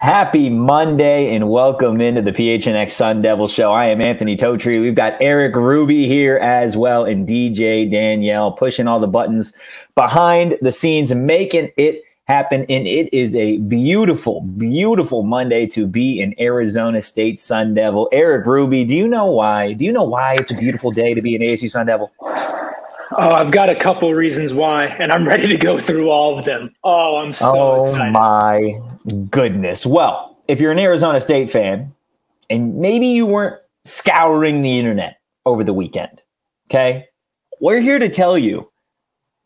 Happy Monday and welcome into the PHNX Sun Devil Show. I am Anthony Totri. We've got Erik Ruby here as well and DJ Danielle pushing all the buttons behind the scenes, making it happen. And it is a beautiful, beautiful Monday to be an Arizona State Sun Devil. Erik Ruby, do you know why? Do you know why it's a beautiful day to be an ASU Sun Devil? Oh, I've got a couple reasons why, and I'm ready to go through all of them. Oh, I'm so oh excited. my goodness. Well, if you're an Arizona State fan, and maybe you weren't scouring the internet over the weekend, okay, we're here to tell you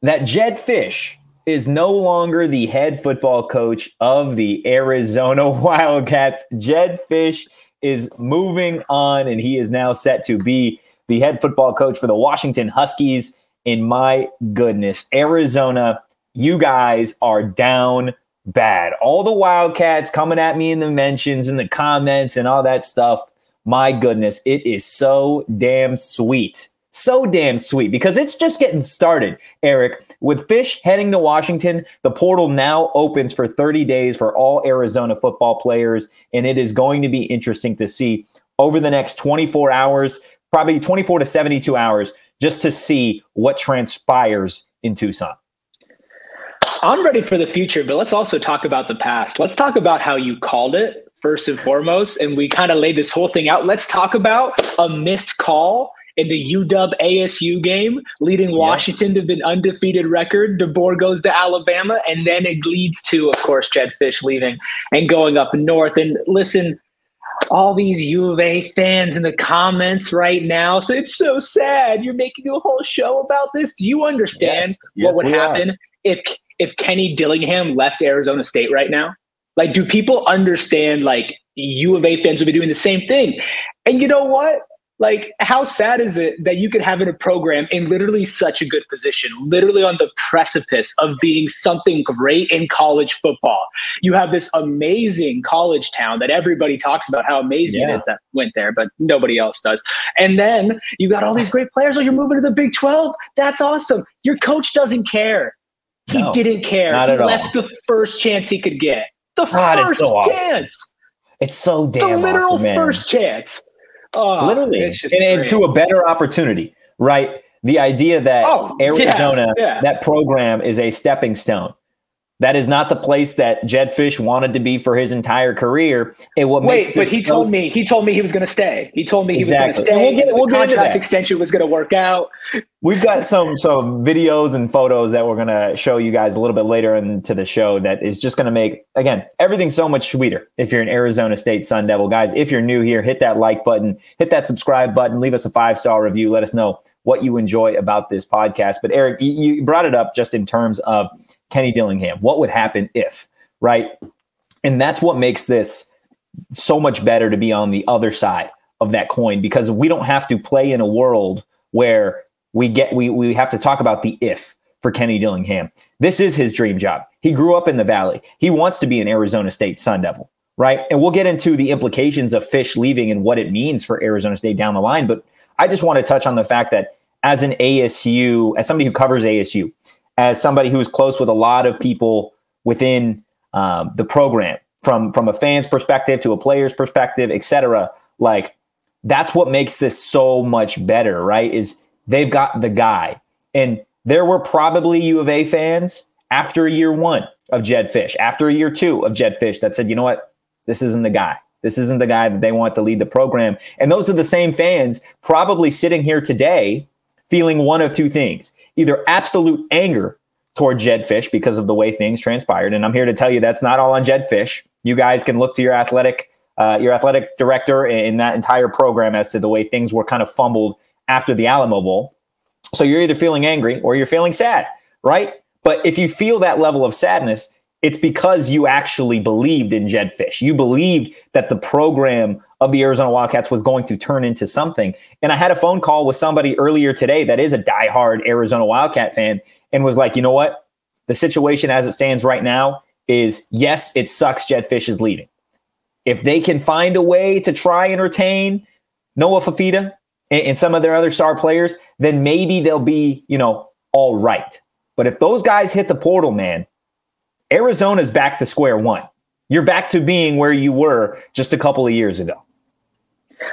that Jedd Fisch is no longer the head football coach of the Arizona Wildcats. Jedd Fisch is moving on, and he is now set to be the head football coach for the Washington Huskies. And my goodness, Arizona, you guys are down bad. All the Wildcats coming at me in the mentions and the comments and all that stuff. My goodness, it is so damn sweet. So damn sweet because it's just getting started, Erik. With Fisch heading to Washington, the portal now opens for 30 days for all Arizona football players. And it is going to be interesting to see over the next 24 hours, probably 24 to 72 hours, just to see what transpires in Tucson. I'm ready for the future, but let's also talk about the past. Let's talk about how you called it first and foremost. And we kind of laid this whole thing out. Let's talk about a missed call in the UW ASU game, leading Washington to an undefeated record. DeBoer goes to Alabama, and then it leads to, of course, Jedd Fisch leaving and going up north. And listen, all these U of A fans in the comments right now. So it's so sad. You're making a whole show about this. Do you understand Yes. Yes, what would we are. happen if if Kenny Dillingham left Arizona State right now? Like, do people understand? Like, U of A fans would be doing the same thing. And you know what? Like, how sad is it that you could have in a program in literally such a good position, literally on the precipice of being something great in college football? You have this amazing college town that everybody talks about how amazing Yeah. it is that went there, but nobody else does. And then you got all these great players. Oh, you're moving to the Big 12. That's awesome. Your coach doesn't care. He No, didn't care. not he at all. left the first chance he could get. The God, first so chance. It's so damn The literal awesome, first chance. Oh, Literally, and, and to a better opportunity, right? The idea that Oh, yeah, Arizona, yeah. that program is a stepping stone. That is not the place that Jedd Fisch wanted to be for his entire career. And what Wait, but he told me he told me he was going to stay. He told me he Exactly. was going to And stay. we'll get- we'll the get into contract that. extension was going to work out. We've got some some videos and photos that we're gonna show you guys a little bit later into the show that is just gonna make again everything so much sweeter if you're an Arizona State Sun Devil. Guys, if you're new here, hit that like button, hit that subscribe button, leave us a five star review. Let us know what you enjoy about this podcast. But Erik, you brought it up just in terms of Kenny Dillingham. What would happen if, right? And that's what makes this so much better to be on the other side of that coin because we don't have to play in a world where we get we we have to talk about the if for Kenny Dillingham. This is his dream job. He grew up in the valley. He wants to be an Arizona State Sun Devil, right? And we'll get into the implications of Fisch leaving and what it means for Arizona State down the line, but I just want to touch on the fact that as an ASU, as somebody who covers ASU, as somebody who is close with a lot of people within um, the program, from from a fan's perspective to a player's perspective, et cetera, like that's what makes this so much better, right? Is they've got the guy. And there were probably U of A fans after year one of Jedd Fisch, after year two of Jedd Fisch that said, you know what? This isn't the guy. This isn't the guy that they want to lead the program. And those are the same fans probably sitting here today feeling one of two things either absolute anger toward Jedd Fisch because of the way things transpired. And I'm here to tell you that's not all on Jedd Fisch. You guys can look to your athletic uh, your athletic director in that entire program as to the way things were kind of fumbled after the Alamo Bowl. So you're either feeling angry or you're feeling sad, right? But if you feel that level of sadness, it's because you actually believed in Jedd Fisch. You believed that the program of the Arizona Wildcats was going to turn into something. And I had a phone call with somebody earlier today that is a diehard Arizona Wildcat fan and was like, you know what? The situation as it stands right now is yes, it sucks Jedd Fisch is leaving. If they can find a way to try and retain Noah Fifita and, and some of their other star players, then maybe they'll be, you know, all right. But if those guys hit the portal, man, Arizona's back to square one. You're back to being where you were just a couple of years ago.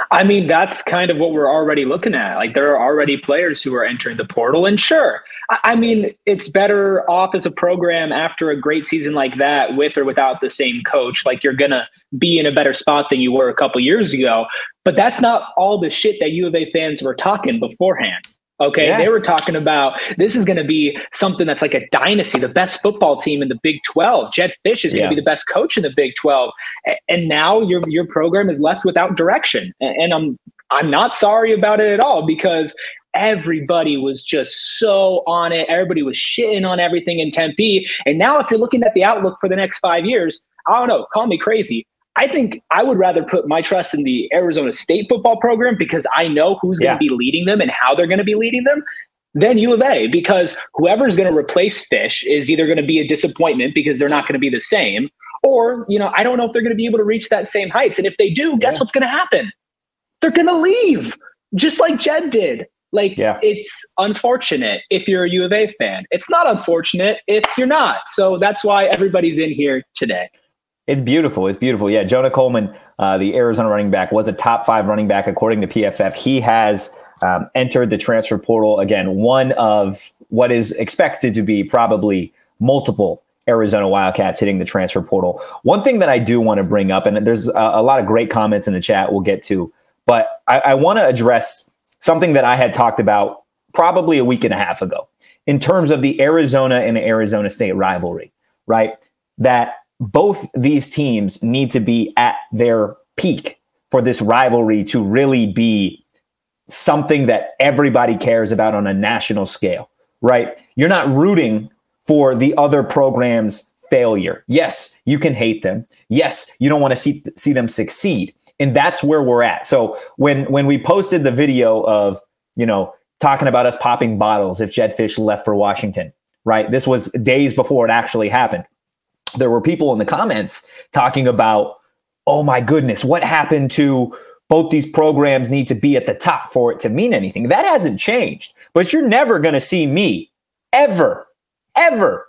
I mean, that's kind of what we're already looking at. Like, there are already players who are entering the portal. And sure, I mean, it's better off as a program after a great season like that with or without the same coach. Like, you're going to be in a better spot than you were a couple years ago. But that's not all the shit that U of A fans were talking beforehand. Okay. Yeah. They were talking about this is going to be something that's like a dynasty, the best football team in the Big 12. Jedd Fisch is going to be the best coach in the Big 12. And now your your program is left without direction. And I'm I'm not sorry about it at all because everybody was just so on it. Everybody was shitting on everything in Tempe. And now if you're looking at the outlook for the next five years, I don't know, call me crazy. I think I would rather put my trust in the Arizona State football program because I know who's going to be leading them and how they're going to be leading them than U of A because whoever's going to replace Fisch is either going to be a disappointment because they're not going to be the same, or you know I don't know if they're going to be able to reach that same heights. And if they do, guess yeah. what's going to happen? They're going to leave, just like Jedd did. Like yeah. it's unfortunate if you're a U of A fan. It's not unfortunate if you're not. So that's why everybody's in here today. It's beautiful. It's beautiful. Yeah, Jonah Coleman, uh, the Arizona running back, was a top five running back according to PFF. He has um, entered the transfer portal again. One of what is expected to be probably multiple Arizona Wildcats hitting the transfer portal. One thing that I do want to bring up, and there's a, a lot of great comments in the chat we'll get to, but I, I want to address something that I had talked about probably a week and a half ago in terms of the Arizona and Arizona State rivalry, right? That both these teams need to be at their peak for this rivalry to really be something that everybody cares about on a national scale, right? You're not rooting for the other program's failure. Yes, you can hate them. Yes, you don't want to see see them succeed. And that's where we're at. So when when we posted the video of, you know, talking about us popping bottles if Jedd Fisch left for Washington, right? This was days before it actually happened there were people in the comments talking about, oh my goodness, what happened to both these programs need to be at the top for it to mean anything. That hasn't changed, but you're never going to see me ever, ever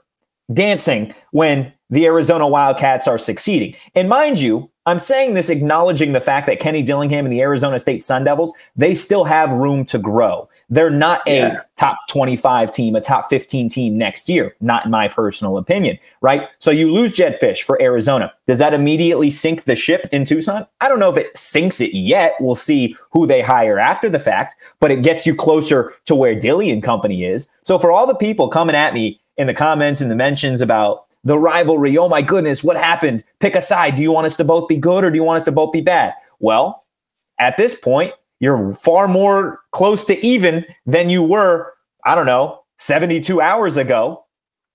dancing when the Arizona Wildcats are succeeding. And mind you, I'm saying this acknowledging the fact that Kenny Dillingham and the Arizona State Sun Devils, they still have room to grow. They're not a yeah. top 25 team, a top 15 team next year, not in my personal opinion, right? So you lose Jedd Fisch for Arizona. Does that immediately sink the ship in Tucson? I don't know if it sinks it yet. We'll see who they hire after the fact, but it gets you closer to where Dilly and company is. So for all the people coming at me in the comments and the mentions about the rivalry, oh my goodness, what happened? Pick a side. Do you want us to both be good or do you want us to both be bad? Well, at this point, you're far more close to even than you were, I don't know, 72 hours ago,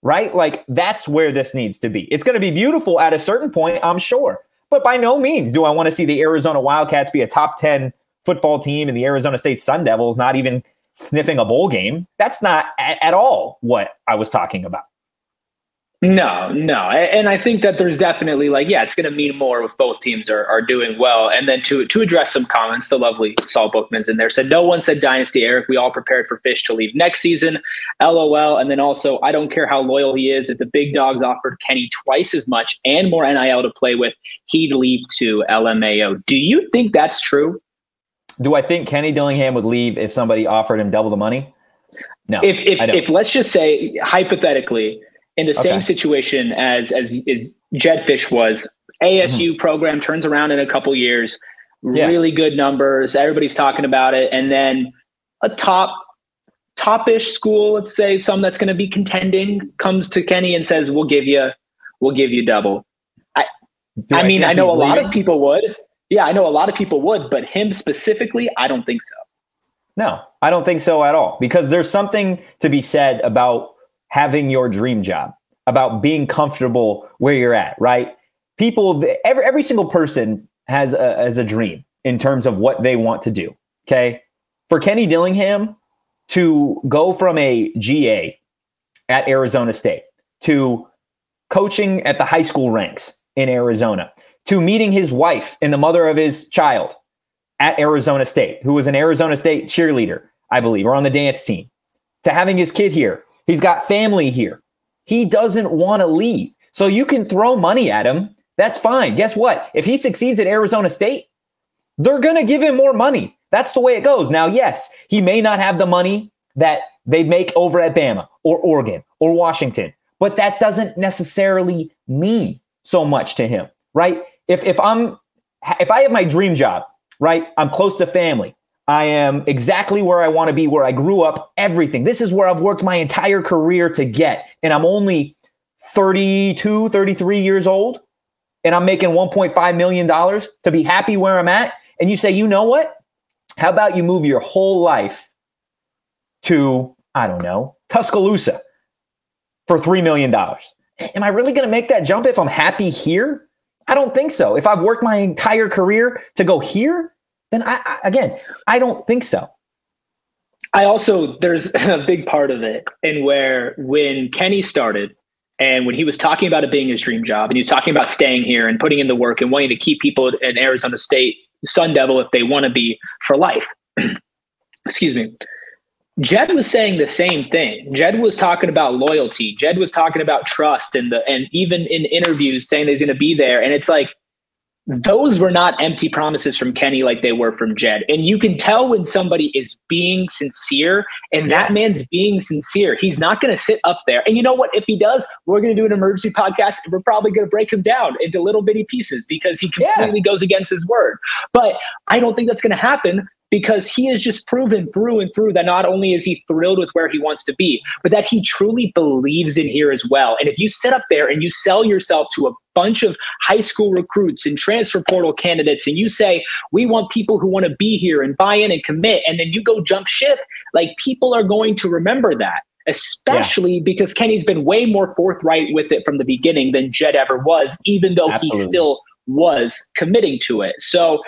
right? Like that's where this needs to be. It's going to be beautiful at a certain point, I'm sure. But by no means do I want to see the Arizona Wildcats be a top 10 football team and the Arizona State Sun Devils not even sniffing a bowl game. That's not at, at all what I was talking about. No, no. And I think that there's definitely like, yeah, it's going to mean more if both teams are, are doing well. And then to to address some comments, the lovely Saul Bookman's in there said, no one said dynasty, Erik. We all prepared for Fisch to leave next season. LOL. And then also, I don't care how loyal he is. If the big dogs offered Kenny twice as much and more NIL to play with, he'd leave to LMAO. Do you think that's true? Do I think Kenny Dillingham would leave if somebody offered him double the money? No. If if, if let's just say hypothetically, in the same situation as as, as Jedd Fisch was. ASU mm-hmm. program turns around in a couple years, yeah. really good numbers. Everybody's talking about it, and then a top topish school, let's say some that's going to be contending, comes to Kenny and says, "We'll give you, we'll give you double." I, I, I mean, I know a leaving? lot of people would. Yeah, I know a lot of people would, but him specifically, I don't think so. No, I don't think so at all. Because there's something to be said about having your dream job, about being comfortable where you're at, right? People, every, every single person has a, has a dream in terms of what they want to do. Okay. For Kenny Dillingham to go from a GA at Arizona State to coaching at the high school ranks in Arizona to meeting his wife and the mother of his child at Arizona State, who was an Arizona State cheerleader, I believe, or on the dance team, to having his kid here He's got family here. He doesn't want to leave. So you can throw money at him That's fine. Guess what? If he succeeds at Arizona State, they're going to give him more money. That's the way it goes. Now, yes, he may not have the money that they make over at Bama or Oregon or Washington, but that doesn't necessarily mean so much to him, right? If if I'm if I have my dream job, right? I'm close to family. I am exactly where I want to be, where I grew up, everything. This is where I've worked my entire career to get. And I'm only 32, 33 years old, and I'm making $1.5 million to be happy where I'm at. And you say, you know what? How about you move your whole life to, I don't know, Tuscaloosa for $3 million? Am I really going to make that jump if I'm happy here? I don't think so. If I've worked my entire career to go here, then I, I again, I don't think so. I also there's a big part of it in where when Kenny started and when he was talking about it being his dream job and he was talking about staying here and putting in the work and wanting to keep people in Arizona State Sun Devil if they want to be for life. Excuse me. Jedd was saying the same thing. Jedd was talking about loyalty. Jedd was talking about trust and the and even in interviews saying he's going to be there. And it's like those were not empty promises from Kenny like they were from Jedd. And you can tell when somebody is being sincere, and that man's being sincere. He's not going to sit up there. And you know what? If he does, we're going to do an emergency podcast and we're probably going to break him down into little bitty pieces because he completely yeah. goes against his word. But I don't think that's going to happen because he has just proven through and through that not only is he thrilled with where he wants to be, but that he truly believes in here as well. And if you sit up there and you sell yourself to a bunch of high school recruits and transfer portal candidates and you say, we want people who want to be here and buy in and commit, and then you go jump ship, like people are going to remember that. Especially yeah. because Kenny's been way more forthright with it from the beginning than Jedd ever was, even though Absolutely. he still was committing to it. So,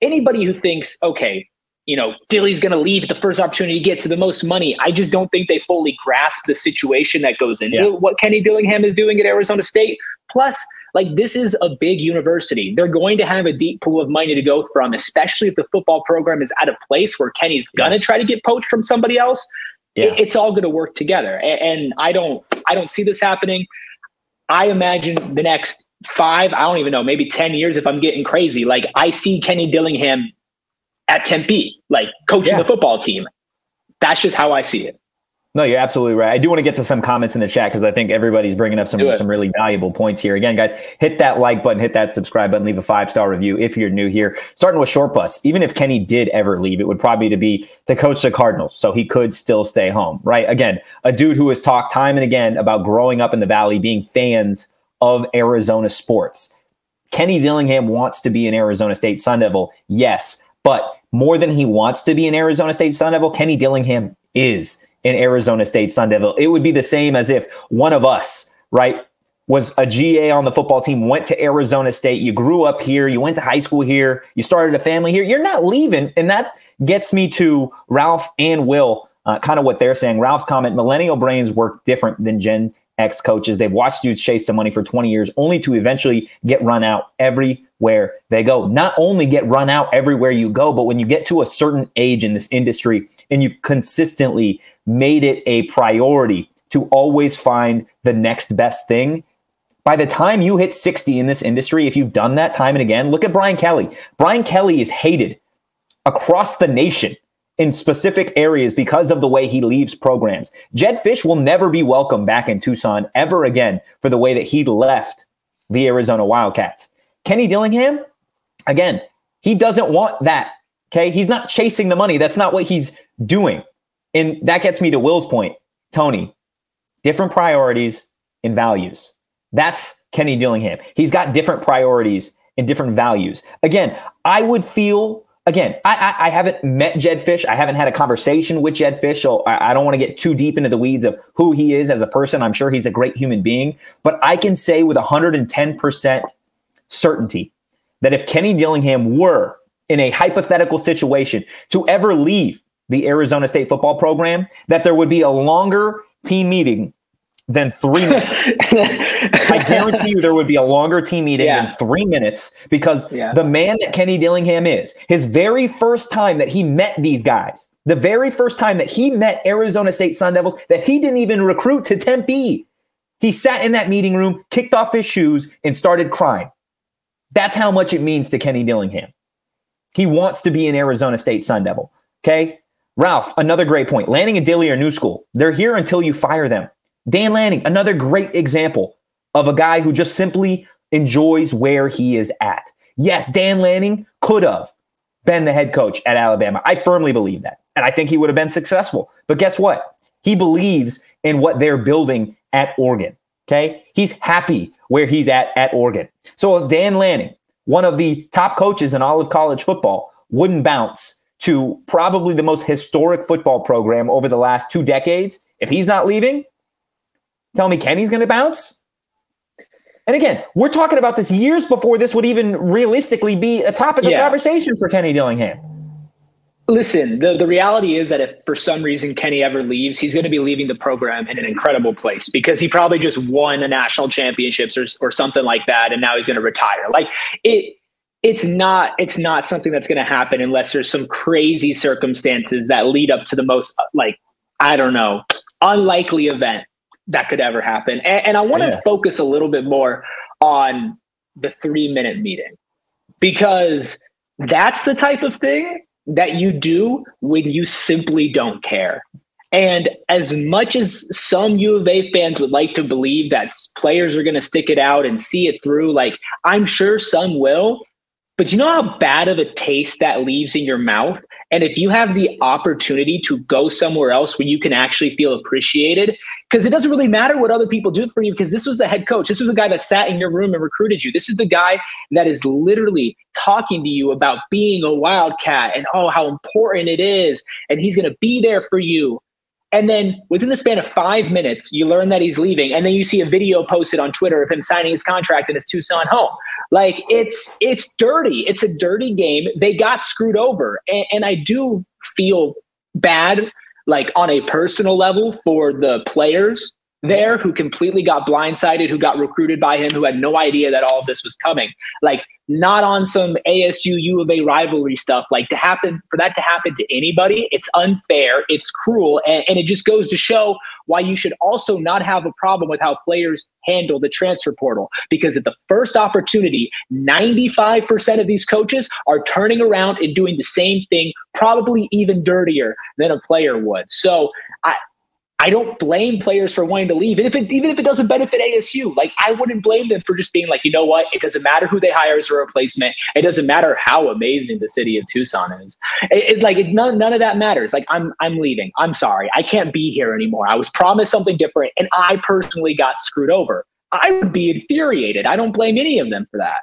anybody who thinks, okay, you know, Dilly's going to leave at the first opportunity he gets to the most money. I just don't think they fully grasp the situation that goes into yeah. what Kenny Dillingham is doing at Arizona State. Plus, like this is a big university. They're going to have a deep pool of money to go from, especially if the football program is at a place where Kenny's yeah. gonna try to get poached from somebody else. Yeah. It, it's all going to work together, and, and I don't, I don't see this happening. I imagine the next five, I don't even know, maybe 10 years if I'm getting crazy. Like I see Kenny Dillingham at Tempe, like coaching yeah. the football team. That's just how I see it. No, you're absolutely right. I do want to get to some comments in the chat because I think everybody's bringing up some some really valuable points here. Again, guys, hit that like button, hit that subscribe button, leave a five star review if you're new here. Starting with short bus, even if Kenny did ever leave, it would probably to be to coach the Cardinals, so he could still stay home. Right? Again, a dude who has talked time and again about growing up in the Valley, being fans of Arizona sports. Kenny Dillingham wants to be an Arizona State Sun Devil, yes, but more than he wants to be an Arizona State Sun Devil, Kenny Dillingham is an Arizona State Sun Devil. It would be the same as if one of us, right, was a GA on the football team, went to Arizona State, you grew up here, you went to high school here, you started a family here. You're not leaving. And that gets me to Ralph and Will, uh, kind of what they're saying. Ralph's comment millennial brains work different than Gen X coaches. They've watched dudes chase the money for 20 years only to eventually get run out everywhere they go. Not only get run out everywhere you go, but when you get to a certain age in this industry and you've consistently made it a priority to always find the next best thing. By the time you hit 60 in this industry, if you've done that time and again, look at Brian Kelly. Brian Kelly is hated across the nation in specific areas because of the way he leaves programs. Jedd Fisch will never be welcome back in Tucson ever again for the way that he left the Arizona Wildcats. Kenny Dillingham, again, he doesn't want that. Okay. He's not chasing the money. That's not what he's doing. And that gets me to Will's point, Tony. Different priorities and values. That's Kenny Dillingham. He's got different priorities and different values. Again, I would feel again, I, I, I, haven't met Jedd Fisch. I haven't had a conversation with Jedd Fisch. so I, I don't want to get too deep into the weeds of who he is as a person. I'm sure he's a great human being, but I can say with 110% certainty that if Kenny Dillingham were in a hypothetical situation to ever leave the Arizona State football program that there would be a longer team meeting than three minutes. I guarantee you there would be a longer team meeting yeah. than three minutes because yeah. the man that Kenny Dillingham is, his very first time that he met these guys, the very first time that he met Arizona State Sun Devils, that he didn't even recruit to Tempe, he sat in that meeting room, kicked off his shoes, and started crying That's how much it means to Kenny Dillingham. He wants to be an Arizona State Sun Devil. Okay. Ralph, another great point. Lanning and Dilly are new school. They're here until you fire them. Dan Lanning, another great example of a guy who just simply enjoys where he is at. Yes, Dan Lanning could have been the head coach at Alabama. I firmly believe that. And I think he would have been successful. But guess what? He believes in what they're building at Oregon. Okay. He's happy where he's at at Oregon. So if Dan Lanning, one of the top coaches in all of college football, wouldn't bounce to probably the most historic football program over the last two decades, if he's not leaving, tell me Kenny's going to bounce? And again, we're talking about this years before this would even realistically be a topic of conversation for Kenny Dillingham. Listen, the, the reality is that if for some reason Kenny ever leaves, he's going to be leaving the program in an incredible place because he probably just won a national championships or, or something like that. And now he's going to retire. Like it, it's not, it's not something that's going to happen unless there's some crazy circumstances that lead up to the most like, I don't know, unlikely event that could ever happen. And, and I want to yeah. focus a little bit more on the three minute meeting because that's the type of thing that you do when you simply don't care. And as much as some U of A fans would like to believe that players are going to stick it out and see it through, like I'm sure some will, but you know how bad of a taste that leaves in your mouth? And if you have the opportunity to go somewhere else where you can actually feel appreciated, because it doesn't really matter what other people do for you, because this was the head coach. This was the guy that sat in your room and recruited you. This is the guy that is literally talking to you about being a wildcat and oh, how important it is. And he's going to be there for you. And then within the span of five minutes, you learn that he's leaving, and then you see a video posted on Twitter of him signing his contract in his Tucson home. Like it's it's dirty. It's a dirty game. They got screwed over, and, and I do feel bad, like on a personal level, for the players there who completely got blindsided, who got recruited by him, who had no idea that all of this was coming. Like not on some ASU U of A rivalry stuff. Like to happen for that to happen to anybody, it's unfair, it's cruel, and, and, it just goes to show why you should also not have a problem with how players handle the transfer portal. Because at the first opportunity, 95% of these coaches are turning around and doing the same thing, probably even dirtier than a player would. So I I don't blame players for wanting to leave. And if it, even if it doesn't benefit ASU, like I wouldn't blame them for just being like, you know what? It doesn't matter who they hire as a replacement. It doesn't matter how amazing the city of Tucson is. It, it like it, none, none of that matters. Like I'm, I'm leaving. I'm sorry. I can't be here anymore. I was promised something different and I personally got screwed over. I would be infuriated. I don't blame any of them for that.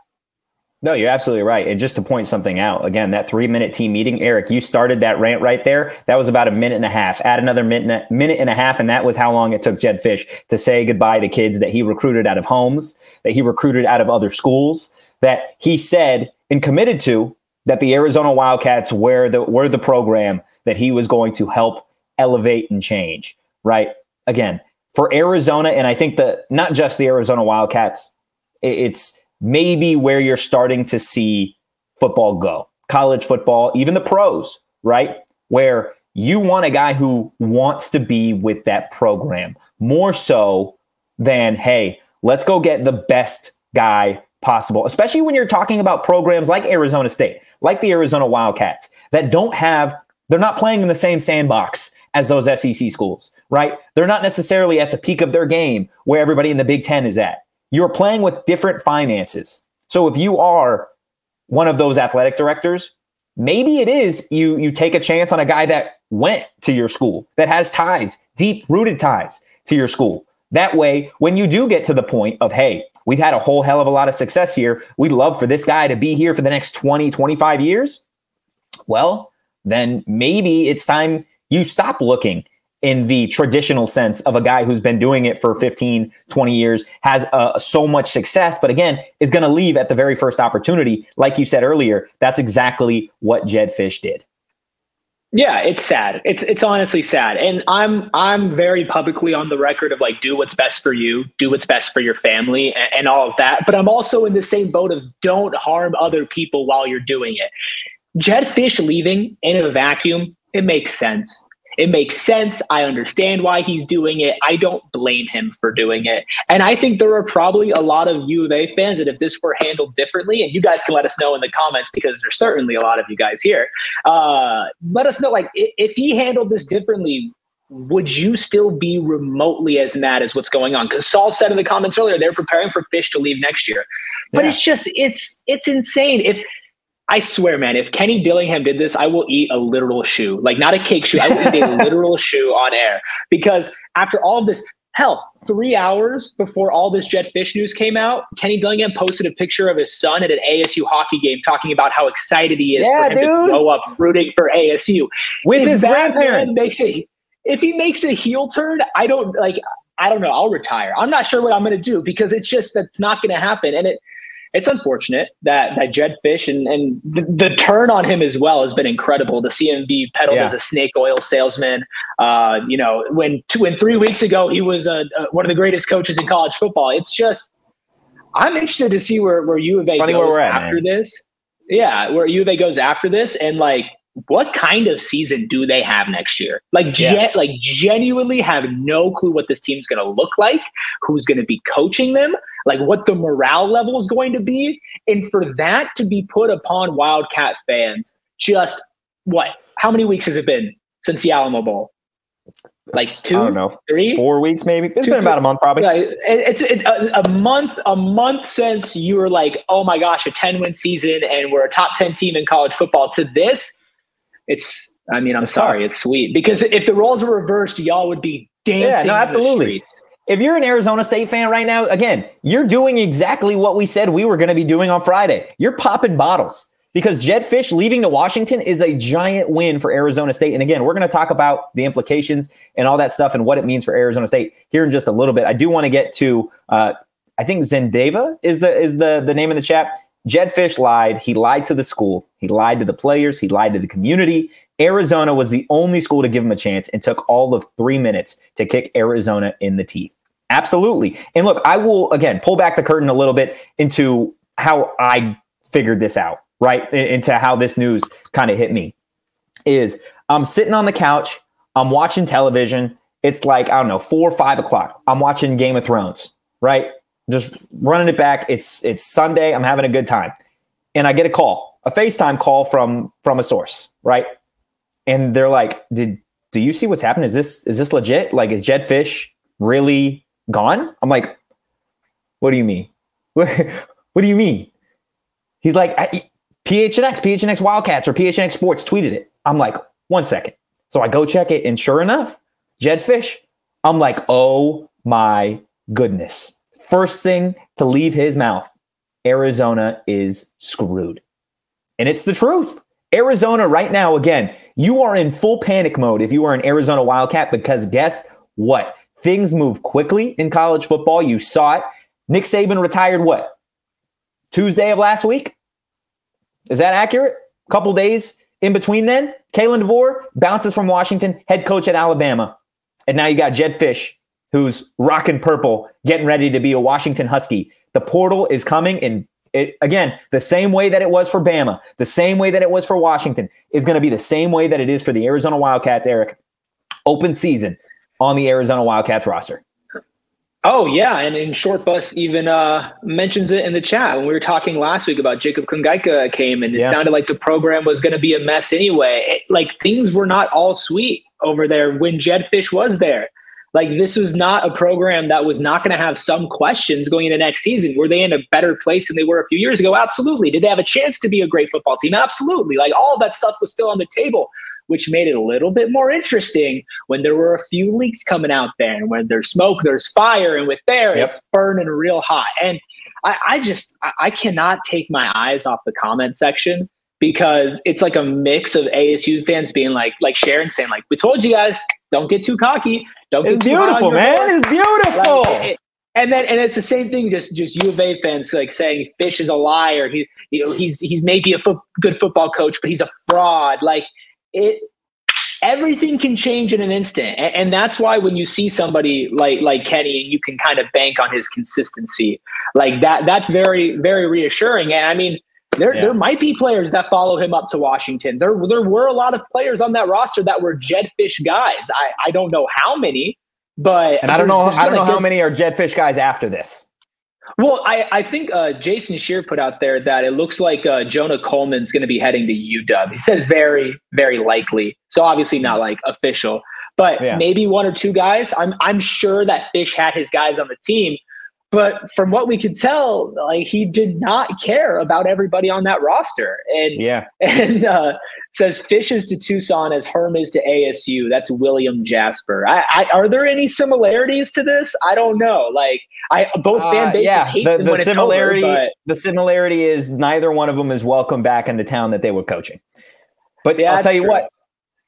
No, you're absolutely right. And just to point something out, again, that three minute team meeting, Erik, you started that rant right there. That was about a minute and a half. Add another minute, minute and a half, and that was how long it took Jedd Fisch to say goodbye to kids that he recruited out of homes, that he recruited out of other schools, that he said and committed to that the Arizona Wildcats were the were the program that he was going to help elevate and change. Right? Again, for Arizona, and I think that not just the Arizona Wildcats, it's maybe where you're starting to see football go. College football, even the pros, right? Where you want a guy who wants to be with that program more so than, hey, let's go get the best guy possible, especially when you're talking about programs like Arizona State, like the Arizona Wildcats, that don't have, they're not playing in the same sandbox as those SEC schools, right? They're not necessarily at the peak of their game where everybody in the Big Ten is at you're playing with different finances. So if you are one of those athletic directors, maybe it is you you take a chance on a guy that went to your school, that has ties, deep rooted ties to your school. That way, when you do get to the point of, hey, we've had a whole hell of a lot of success here, we'd love for this guy to be here for the next 20, 25 years. Well, then maybe it's time you stop looking in the traditional sense of a guy who's been doing it for 15, 20 years, has uh, so much success, but again, is going to leave at the very first opportunity. Like you said earlier, that's exactly what Jedd Fisch did. Yeah, it's sad. It's it's honestly sad. And I'm I'm very publicly on the record of like do what's best for you, do what's best for your family and, and all of that. But I'm also in the same boat of don't harm other people while you're doing it. Jedd Fisch leaving in a vacuum, it makes sense It makes sense. I understand why he's doing it. I don't blame him for doing it. And I think there are probably a lot of U of A fans that if this were handled differently, and you guys can let us know in the comments because there's certainly a lot of you guys here. Uh, let us know, like, if he handled this differently, would you still be remotely as mad as what's going on? Because Saul said in the comments earlier they're preparing for Fisch to leave next year, but yeah. it's just it's it's insane. If I swear, man, if Kenny Dillingham did this, I will eat a literal shoe, like not a cake shoe. I will eat a literal shoe on air because after all of this, hell, three hours before all this Jedd Fisch news came out, Kenny Dillingham posted a picture of his son at an ASU hockey game, talking about how excited he is yeah, for him dude. to grow up rooting for ASU with if his grandparents. Makes it if he makes a heel turn, I don't like. I don't know. I'll retire. I'm not sure what I'm going to do because it's just that's not going to happen. And it it's unfortunate that that Jedd Fisch and and the, the, turn on him as well has been incredible to see him be peddled yeah. as a snake oil salesman. Uh, you know, when two and three weeks ago he was a, a, one of the greatest coaches in college football. It's just I'm interested to see where where U of A Funny goes at, after man. this. Yeah, where U of A goes after this, and like what kind of season do they have next year? Like, yeah. like genuinely have no clue what this team's going to look like, who's going to be coaching them, like what the morale level is going to be, and for that to be put upon Wildcat fans, just what? How many weeks has it been since the Alamo Bowl? Like two, I don't know, three, four weeks maybe. It's two, been about a month, probably. Yeah, it's it, a, a, month, a month since you were like, oh my gosh, a ten win season, and we're a top ten team in college football. To this, it's I mean, I'm it's sorry, tough. it's sweet because if the roles were reversed, y'all would be dancing. Yeah, no, absolutely. If you're an Arizona State fan right now, again, you're doing exactly what we said we were going to be doing on Friday. You're popping bottles because Jedd Fisch leaving to Washington is a giant win for Arizona State. And again, we're going to talk about the implications and all that stuff and what it means for Arizona State here in just a little bit. I do want to get to, uh, I think Zendeva is the is the the name in the chat. Jedd Fisch lied. He lied to the school. He lied to the players. He lied to the community. Arizona was the only school to give him a chance and took all of three minutes to kick Arizona in the teeth. Absolutely. And look, I will again pull back the curtain a little bit into how I figured this out, right? Into how this news kind of hit me. Is I'm sitting on the couch, I'm watching television. It's like, I don't know, four or five o'clock. I'm watching Game of Thrones, right? just running it back. It's it's Sunday. I'm having a good time, and I get a call, a FaceTime call from from a source, right? And they're like, "Did do you see what's happened? Is this is this legit? Like, is Jedd Fisch really gone?" I'm like, "What do you mean? What, do you mean?" He's like, "PHNX, PHNX Wildcats, or PHNX Sports tweeted it." I'm like, one second. So I go check it, and sure enough, Jedd Fisch. I'm like, "Oh my goodness." First thing to leave his mouth Arizona is screwed. And it's the truth. Arizona, right now, again, you are in full panic mode if you are an Arizona Wildcat because guess what? Things move quickly in college football. You saw it. Nick Saban retired what? Tuesday of last week? Is that accurate? A couple days in between then? Kalen DeBoer bounces from Washington, head coach at Alabama. And now you got Jedd Fisch, who's rocking purple, getting ready to be a Washington Husky. The portal is coming and it, again, the same way that it was for Bama, the same way that it was for Washington is going to be the same way that it is for the Arizona Wildcats, Erik. Open season on the Arizona Wildcats roster. Oh yeah, and in short bus even uh, mentions it in the chat when we were talking last week about Jacob Kungaika came and it yeah. sounded like the program was going to be a mess anyway. It, like things were not all sweet over there when Jedd Fisch was there. Like this was not a program that was not going to have some questions going into next season. Were they in a better place than they were a few years ago? Absolutely. Did they have a chance to be a great football team? Absolutely. Like all that stuff was still on the table, which made it a little bit more interesting when there were a few leaks coming out there. And when there's smoke, there's fire, and with there, yep. it's burning real hot. And I, I just I cannot take my eyes off the comment section because it's like a mix of ASU fans being like, like Sharon saying, like, we told you guys, don't get too cocky. Don't it's beautiful, man. It's beautiful. Like, it, and then and it's the same thing. Just just U of A fans like saying Fisch is a liar. He you know he's he's maybe a fo- good football coach, but he's a fraud. Like it. Everything can change in an instant, and, and that's why when you see somebody like like Kenny, and you can kind of bank on his consistency, like that. That's very very reassuring. And I mean, There, yeah. there might be players that follow him up to Washington. There, there were a lot of players on that roster that were Jedd Fisch guys. I, I don't know how many, but and I don't know, I don't know how many are Jedd Fisch guys after this. Well, I, I think uh, Jason Shear put out there that it looks like uh, Jonah Coleman's going to be heading to UW. He said very, very likely. So obviously not like official, but yeah. maybe one or two guys. I'm I'm sure that Fisch had his guys on the team, but from what we could tell, like he did not care about everybody on that roster. And yeah, and uh, says Fisch is to Tucson as Herm is to ASU. That's William Jasper. I, I, are there any similarities to this? I don't know. Like I both fan uh, bases uh, yeah, hate the, them the when similarity, over, but... The similarity is neither one of them is welcome back in the town that they were coaching. But yeah, I'll tell you true. what,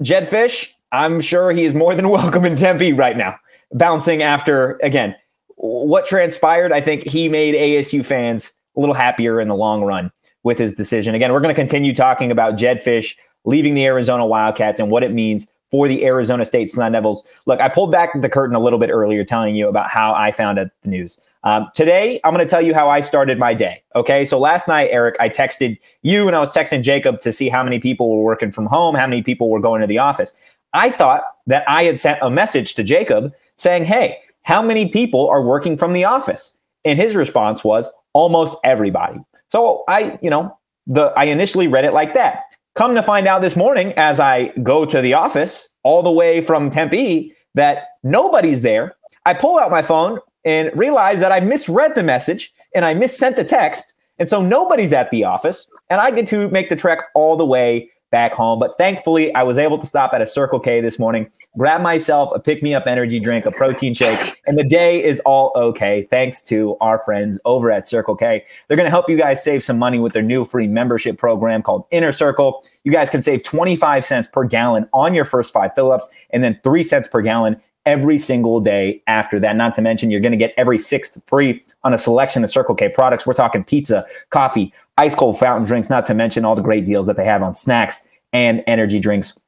Jedd Fisch, I'm sure he is more than welcome in Tempe right now, bouncing after again what transpired, I think he made ASU fans a little happier in the long run with his decision. Again, we're going to continue talking about Jedd Fisch leaving the Arizona Wildcats and what it means for the Arizona State Sun Devils. Look, I pulled back the curtain a little bit earlier telling you about how I found out the news. Um, today, I'm going to tell you how I started my day. Okay. So last night, Erik, I texted you and I was texting Jacob to see how many people were working from home, how many people were going to the office. I thought that I had sent a message to Jacob saying, Hey, how many people are working from the office? And his response was almost everybody. So I, you know, the I initially read it like that. Come to find out this morning as I go to the office all the way from Tempe that nobody's there. I pull out my phone and realize that I misread the message and I missent the text. And so nobody's at the office and I get to make the trek all the way back home. But thankfully, I was able to stop at a Circle K this morning, grab myself a pick me up energy drink, a protein shake, and the day is all okay thanks to our friends over at Circle K. They're going to help you guys save some money with their new free membership program called Inner Circle. You guys can save 25 cents per gallon on your first five fill ups and then 3 cents per gallon every single day after that. Not to mention, you're going to get every sixth free on a selection of Circle K products. We're talking pizza, coffee, ice cold fountain drinks, not to mention all the great deals that they have on snacks and energy drinks.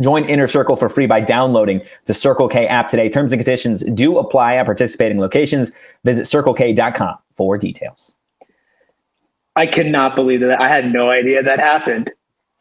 Join Inner Circle for free by downloading the Circle K app today. Terms and conditions do apply at participating locations. Visit circlek.com for details. I cannot believe that. I had no idea that happened.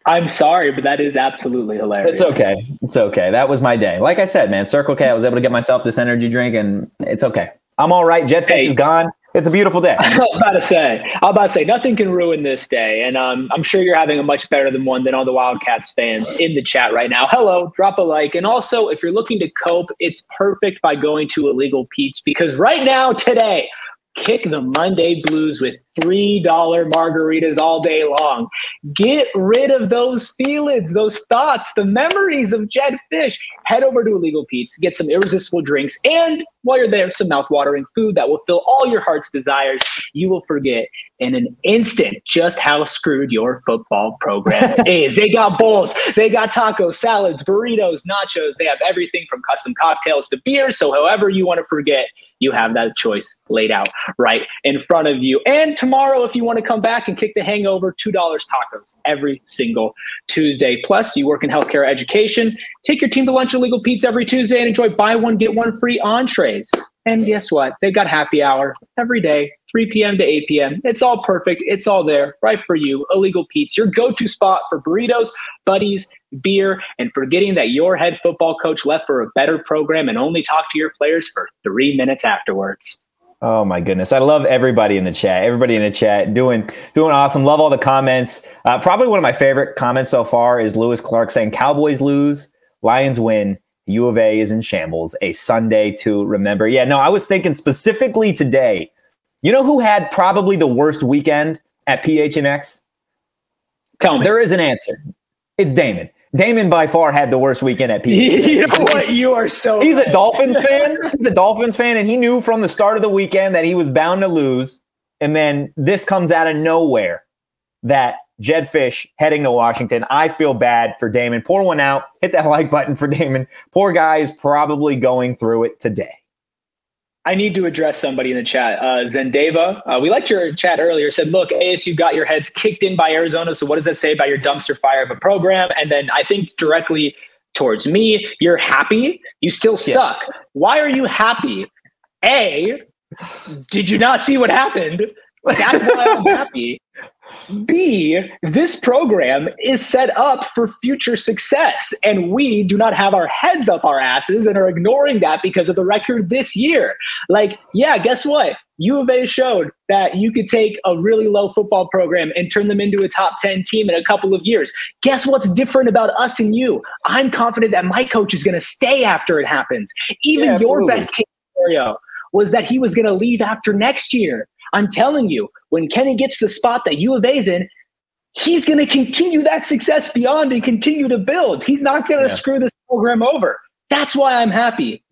I'm sorry, but that is absolutely hilarious. It's okay. It's okay. That was my day. Like I said, man, Circle K, I was able to get myself this energy drink and it's okay. I'm all right. Jedd Fisch hey. is gone. It's a beautiful day. I was about to say, I was about to say, nothing can ruin this day. And um, I'm sure you're having a much better than one than all the Wildcats fans in the chat right now. Hello, drop a like. And also, if you're looking to cope, it's perfect by going to Illegal Pete's because right now, today, kick the Monday blues with $3 margaritas all day long. Get rid of those feelings, those thoughts, the memories of Jedd Fisch. Head over to Illegal Pete's, get some irresistible drinks, and while you're there, some mouthwatering food that will fill all your heart's desires. You will forget in an instant just how screwed your football program is. They got bowls, they got tacos, salads, burritos, nachos. They have everything from custom cocktails to beer. So, however you want to forget, you have that choice laid out right in front of you. And tomorrow, if you want to come back and kick the hangover, $2 tacos every single Tuesday. Plus, you work in healthcare education. Take your team to lunch at Illegal Pete's every Tuesday and enjoy buy one, get one free entrees. And guess what? They've got happy hour every day, 3 p.m. to 8 p.m. It's all perfect. It's all there, right for you. Illegal Pete's, your go to spot for burritos, buddies, beer, and forgetting that your head football coach left for a better program and only talked to your players for three minutes afterwards. Oh my goodness! I love everybody in the chat. Everybody in the chat doing doing awesome. Love all the comments. Uh, probably one of my favorite comments so far is Lewis Clark saying, "Cowboys lose, Lions win. U of A is in shambles. A Sunday to remember." Yeah, no, I was thinking specifically today. You know who had probably the worst weekend at PHNX? Tell me. There is an answer. It's Damon. Damon by far had the worst weekend at PHNX. you know what? You are so. He's right. a Dolphins fan. He's a Dolphins fan, and he knew from the start of the weekend that he was bound to lose. And then this comes out of nowhere that Jedd Fisch heading to Washington. I feel bad for Damon. Pour one out. Hit that like button for Damon. Poor guy is probably going through it today. I need to address somebody in the chat. Uh, Zendeva, uh, we liked your chat earlier. Said, "Look, ASU got your heads kicked in by Arizona. So what does that say about your dumpster fire of a program?" And then I think directly towards me, you're happy. You still suck. Yes. Why are you happy? A, did you not see what happened? That's why I'm happy. B, this program is set up for future success, and we do not have our heads up our asses and are ignoring that because of the record this year. Like, yeah, guess what? U of A showed that you could take a really low football program and turn them into a top 10 team in a couple of years. Guess what's different about us and you? I'm confident that my coach is going to stay after it happens. Even yeah, your best case scenario was that he was going to leave after next year. I'm telling you, when Kenny gets the spot that U of A's in, he's going to continue that success beyond and continue to build. He's not going to yeah. screw this program over. That's why I'm happy.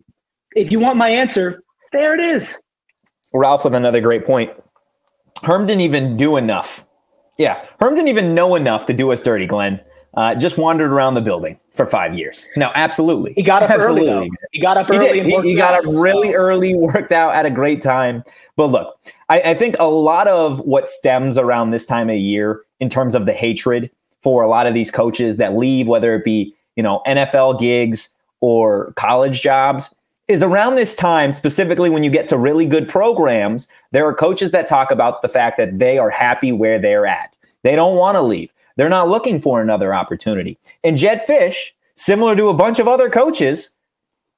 If you want my answer, there it is. Ralph with another great point. Herm didn't even do enough. Yeah, Herm didn't even know enough to do us dirty, Glenn. Uh, just wandered around the building for five years. No, absolutely. He got up absolutely. early. Though. He got up early. He, he, he got up really early, worked out, at a great time. But look, I, I think a lot of what stems around this time of year in terms of the hatred for a lot of these coaches that leave, whether it be you know NFL gigs or college jobs, is around this time, specifically when you get to really good programs, there are coaches that talk about the fact that they are happy where they're at. They don't want to leave. They're not looking for another opportunity. And Jedd Fisch, similar to a bunch of other coaches,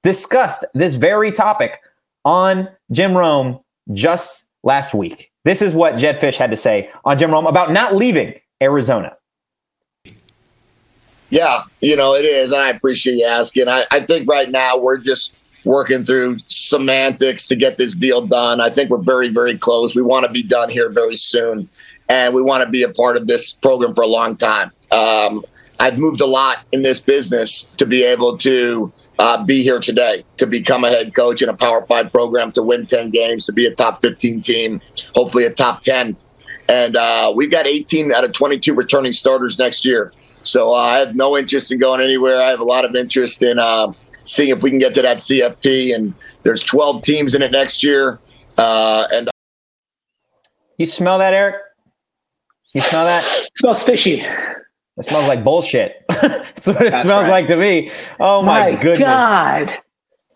discussed this very topic on Jim Rome just last week. This is what Jedd Fisch had to say on Jim Rome about not leaving Arizona. Yeah, you know, it is. And I appreciate you asking. I, I think right now we're just working through semantics to get this deal done. I think we're very, very close. We want to be done here very soon. And we want to be a part of this program for a long time. Um, I've moved a lot in this business to be able to uh, be here today to become a head coach in a Power Five program, to win 10 games, to be a top 15 team, hopefully a top 10. And uh, we've got 18 out of 22 returning starters next year. So uh, I have no interest in going anywhere. I have a lot of interest in uh, seeing if we can get to that CFP. And there's 12 teams in it next year. Uh, and you smell that, Erik? You smell that? It smells fishy. It smells like bullshit. That's what it That's smells right. like to me. Oh my, my goodness. God.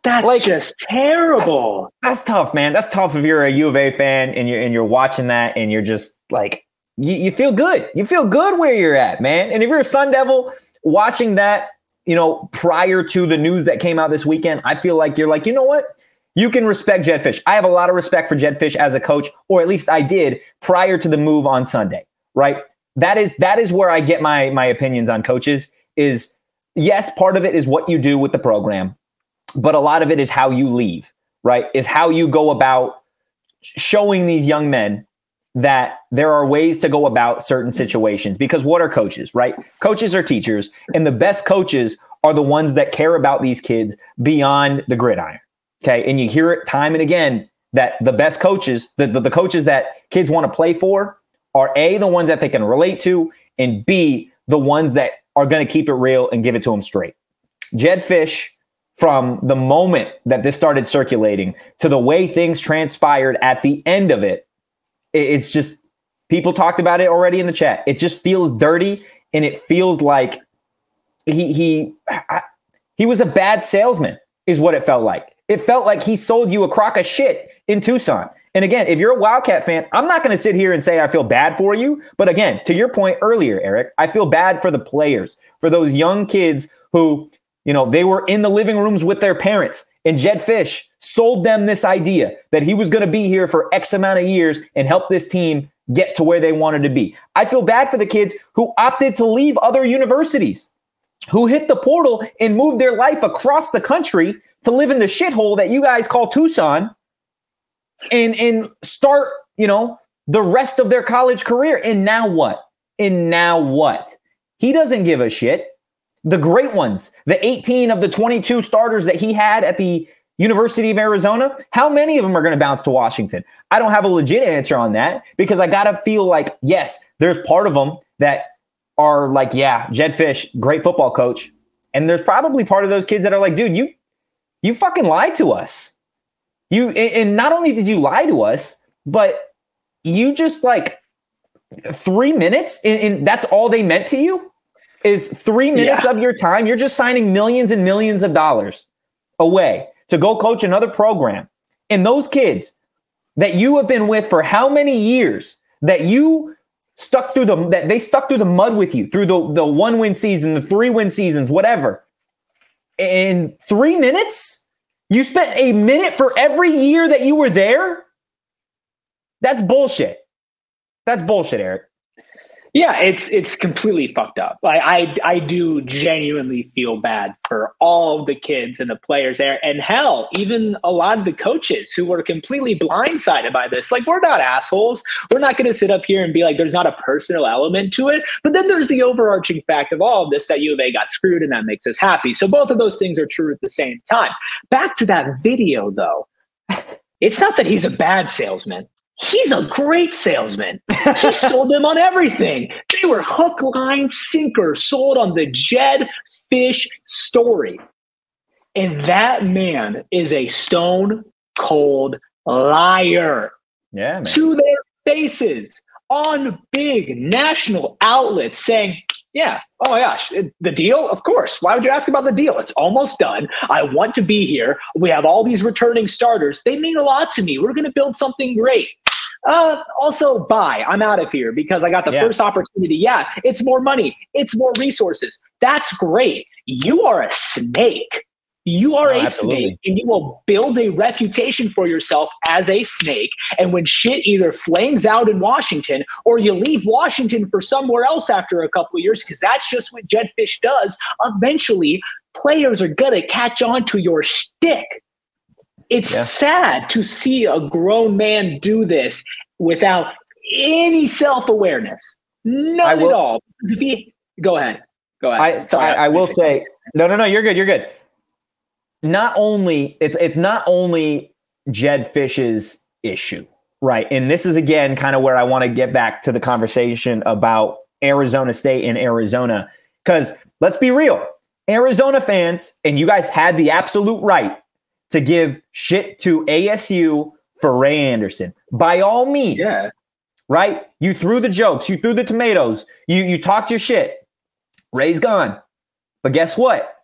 That's like, just terrible. That's, that's, tough, man. That's tough if you're a U of A fan and you're and you're watching that and you're just like you, you feel good. You feel good where you're at, man. And if you're a Sun Devil watching that, you know, prior to the news that came out this weekend, I feel like you're like, you know what? You can respect Jedd Fisch. I have a lot of respect for Jedd Fisch as a coach, or at least I did prior to the move on Sunday, right? that is that is where I get my my opinions on coaches is yes, part of it is what you do with the program, but a lot of it is how you leave, right? Is how you go about showing these young men that there are ways to go about certain situations because what are coaches, right? Coaches are teachers, and the best coaches are the ones that care about these kids beyond the gridiron. Okay. And you hear it time and again that the best coaches, the, the, the coaches that kids want to play for, are A, the ones that they can relate to, and B, the ones that are going to keep it real and give it to them straight. Jedd Fisch, from the moment that this started circulating to the way things transpired at the end of it, it's just people talked about it already in the chat. It just feels dirty and it feels like he he he was a bad salesman is what it felt like. It felt like he sold you a crock of shit in Tucson. And again, if you're a Wildcat fan, I'm not going to sit here and say I feel bad for you. But again, to your point earlier, Erik, I feel bad for the players, for those young kids who, you know, they were in the living rooms with their parents. And Jedd Fisch sold them this idea that he was going to be here for X amount of years and help this team get to where they wanted to be. I feel bad for the kids who opted to leave other universities, who hit the portal and moved their life across the country to live in the shithole that you guys call Tucson and and start, you know, the rest of their college career. And now what? And now what? He doesn't give a shit. The great ones, the 18 of the 22 starters that he had at the University of Arizona, how many of them are going to bounce to Washington? I don't have a legit answer on that because I got to feel like, yes, there's part of them that are like, yeah, Jedd Fisch, great football coach. And there's probably part of those kids that are like, dude, you you fucking lied to us. You and not only did you lie to us, but you just like three minutes, and, and that's all they meant to you is three minutes yeah. of your time. You're just signing millions and millions of dollars away to go coach another program. And those kids that you have been with for how many years that you stuck through the that they stuck through the mud with you through the the one win season, the three win seasons, whatever. In three minutes, you spent a minute for every year that you were there. That's bullshit. That's bullshit, Erik. Yeah, it's it's completely fucked up. I, I I do genuinely feel bad for all the kids and the players there, and hell, even a lot of the coaches who were completely blindsided by this. Like, we're not assholes. We're not going to sit up here and be like, there's not a personal element to it. But then there's the overarching fact of all of this that U of A got screwed, and that makes us happy. So both of those things are true at the same time. Back to that video, though. It's not that he's a bad salesman. He's a great salesman. He sold them on everything. They were hook, line, sinker, sold on the Jedd Fisch story. And that man is a stone cold liar. Yeah, man. To their faces on big national outlets saying, yeah. Oh my gosh. The deal? Of course. Why would you ask about the deal? It's almost done. I want to be here. We have all these returning starters. They mean a lot to me. We're going to build something great. Uh, also, bye. I'm out of here because I got the yeah. first opportunity. Yeah, it's more money, it's more resources. That's great. You are a snake. You are oh, a absolutely. snake and you will build a reputation for yourself as a snake. And when shit either flames out in Washington or you leave Washington for somewhere else after a couple of years, because that's just what Jedd Fisch does, eventually players are going to catch on to your shtick. It's yeah. sad to see a grown man do this without any self awareness. None will, at all. He, go ahead. Go ahead. I, Sorry, I, I will say, no, no, no, you're good. You're good. Not only, it's, it's not only Jedd Fisch's issue, right? And this is again kind of where I want to get back to the conversation about Arizona State and Arizona. Because let's be real, Arizona fans, and you guys had the absolute right to give shit to ASU for Ray Anderson. By all means. Yeah. Right? You threw the jokes, you threw the tomatoes, you you talked your shit. Ray's gone. But guess what?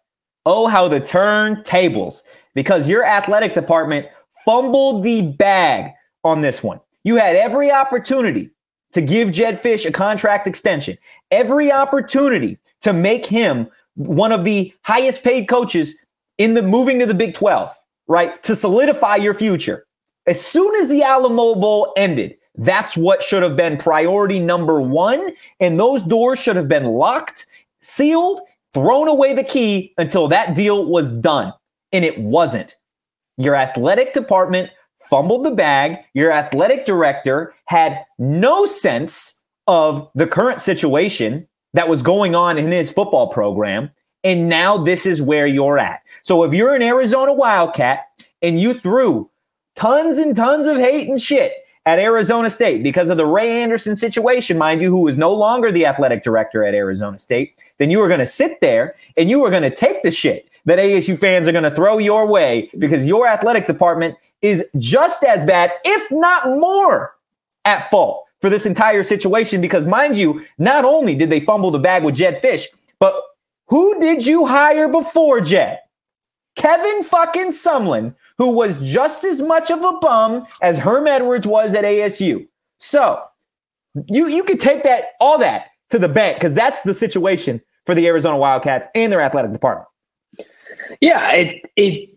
Oh, how the turntables. Because your athletic department fumbled the bag on this one. You had every opportunity to give Jedd Fisch a contract extension, every opportunity to make him one of the highest paid coaches in the moving to the Big 12 right? To solidify your future. As soon as the Alamo Bowl ended, that's what should have been priority number one. And those doors should have been locked, sealed, thrown away the key until that deal was done. And it wasn't. Your athletic department fumbled the bag. Your athletic director had no sense of the current situation that was going on in his football program. And now this is where you're at. So if you're an Arizona Wildcat and you threw tons and tons of hate and shit at Arizona State because of the Ray Anderson situation, mind you, who is no longer the athletic director at Arizona State, then you are going to sit there and you are going to take the shit that ASU fans are going to throw your way because your athletic department is just as bad, if not more, at fault for this entire situation. Because, mind you, not only did they fumble the bag with Jedd Fisch, but who did you hire before Jedd? Kevin fucking Sumlin, who was just as much of a bum as Herm Edwards was at ASU. So you you could take that all that to the bank because that's the situation for the Arizona Wildcats and their athletic department. Yeah, it it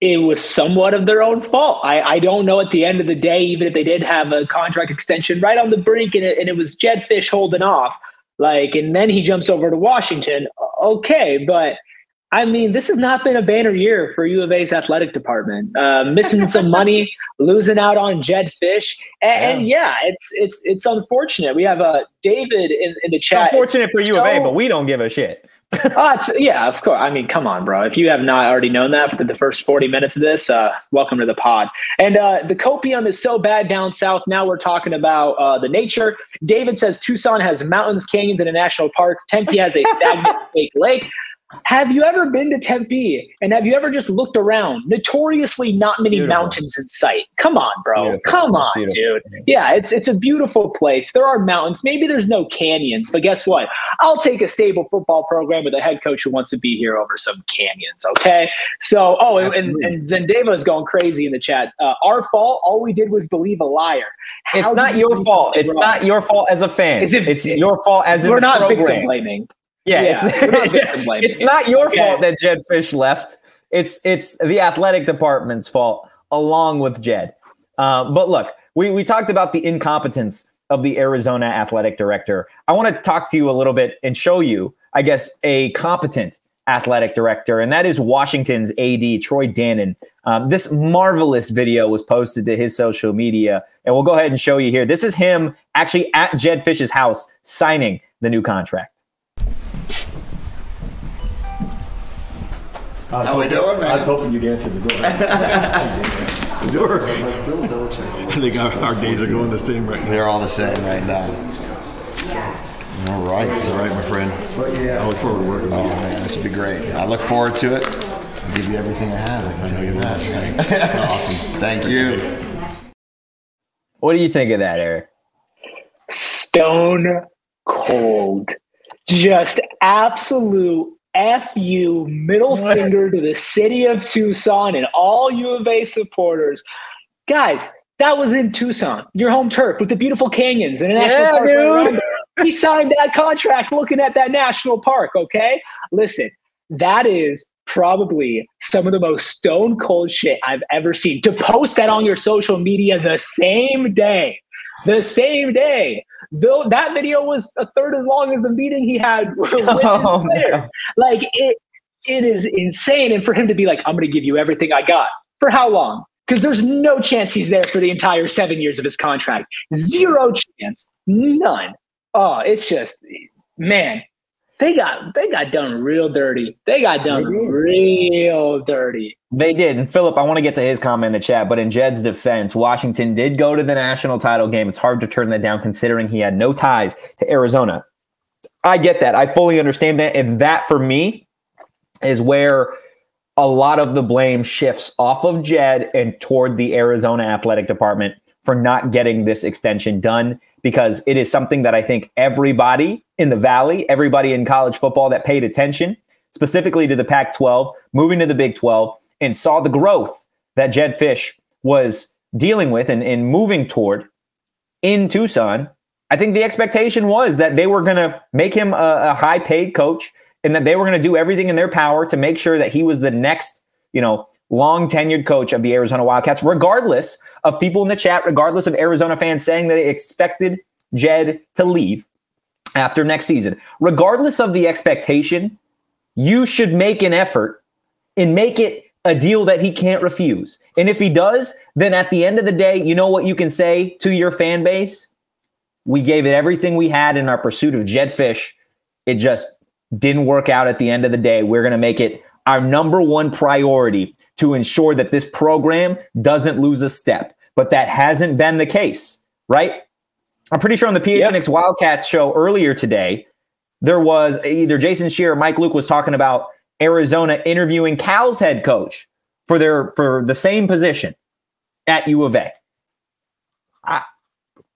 it was somewhat of their own fault. I, I don't know at the end of the day, even if they did have a contract extension right on the brink and it, and it was Jedd Fisch holding off, like, and then he jumps over to Washington. Okay, but I mean, this has not been a banner year for U of A's athletic department. Uh, missing some money, losing out on Jedd Fisch, and, yeah. and, yeah. it's it's it's unfortunate. We have uh, David in, in the chat. Unfortunate for U of A, but we don't give a shit. uh, yeah, of course. I mean, come on, bro. If you have not already known that for the first 40 minutes of this, uh, welcome to the pod. And uh, the copium is so bad down south. Now we're talking about uh, the nature. David says Tucson has mountains, canyons, and a national park. Tempe has a stagnant lake. Have you ever been to Tempe and have you ever just looked around? Notoriously, not many Beautiful. mountains in sight. Come on, bro. Beautiful. Come on, dude. Yeah, it's it's a beautiful place. There are mountains. Maybe there's no canyons, but guess what? I'll take a stable football program with a head coach who wants to be here over some canyons. Okay. So, oh, and, and, and Zendeva is going crazy in the chat. Uh, our fault. All we did was believe a liar. It's not did your fault. It's wrong? not your fault as a fan. Is it- it's your fault as We're not program. victim blaming. Yeah, Yeah, it's it's not your fault that Jedd Fisch left. It's it's the athletic department's fault, along with Jedd. Uh, but look, we we talked about the incompetence of the Arizona athletic director. I want to talk to you a little bit and show you, I guess, a competent athletic director, and that is Washington's AD Troy Dannen. Um, this marvelous video was posted to his social media, and we'll go ahead and show you here. This is him actually at Jedd Fisch's house signing the new contract. How we doing, man? I was hoping you'd answer the door. Door. I think our, our days are going the same right now. They're all the same right now. All right. That's all right, my friend. But yeah, I look forward to working Oh with you. Oh, man, this will be great. I look forward to it. I'll give you everything I have. I can tell you that. Awesome. Thank you. What do you think of that, Erik? stone cold. Just absolute F you, middle finger to the city of Tucson and all U of A supporters. Guys, that was in Tucson, your home turf with the beautiful canyons and a national Yeah, park. dude. He signed that contract looking at that national park, okay? Listen, that is probably some of the most stone cold shit I've ever seen. To post that on your social media the same day, the same day. Though that video was a third as long as the meeting he had with his Oh, players. Like it it is insane. And for him to be like, I'm gonna give you everything I got. For how long? Because there's no chance he's there for the entire seven years of his contract. Zero chance. None. Oh, it's just man, they got they got done real dirty. They got done They real dirty. They did. And Philip, I want to get to his comment in the chat, but in Jedd's defense, Washington did go to the national title game. It's hard to turn that down considering he had no ties to Arizona. I get that. I fully understand that. And that for me is where a lot of the blame shifts off of Jedd and toward the Arizona athletic department for not getting this extension done because it is something that I think everybody in the Valley, everybody in college football that paid attention specifically to the Pac 12, moving to the Big 12, and saw the growth that Jedd Fisch was dealing with and, and moving toward in Tucson. I think the expectation was that they were going to make him a, a high paid coach and that they were going to do everything in their power to make sure that he was the next, you know, long tenured coach of the Arizona Wildcats, regardless of people in the chat, regardless of Arizona fans saying that they expected Jedd to leave after next season. Regardless of the expectation, you should make an effort and make it a deal that he can't refuse. And if he does, then at the end of the day, you know what you can say to your fan base? We gave it everything we had in our pursuit of Jedd Fisch. It just didn't work out at the end of the day. We're going to make it our number one priority to ensure that this program doesn't lose a step. But that hasn't been the case, right? I'm pretty sure on the PHNX Wildcats show earlier today, there was either Jason Scheer or Mike Luke was talking about Arizona interviewing Cal's head coach for their for the same position at U of A. I,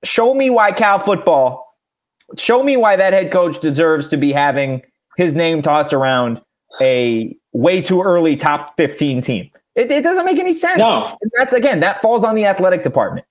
show me why Cal football. Show me why that head coach deserves to be having his name tossed around a way too early top 15 team. It, it doesn't make any sense. No. And that's again, that falls on the athletic department.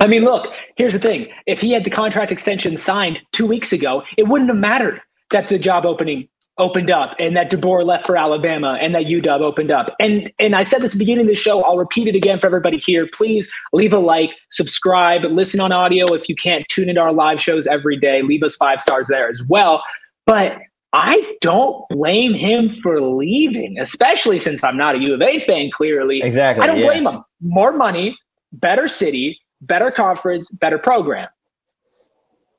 I mean, look, here's the thing. If he had the contract extension signed two weeks ago, it wouldn't have mattered that the job opening opened up and that DeBoer left for Alabama and that UW opened up. And and I said this at the beginning of the show. I'll repeat it again for everybody here. Please leave a like, subscribe, listen on audio if you can't tune into our live shows every day. Leave us five stars there as well. But I don't blame him for leaving, especially since I'm not a U of A fan, clearly. Exactly. I don't yeah. blame him. More money, better city, better conference, better program.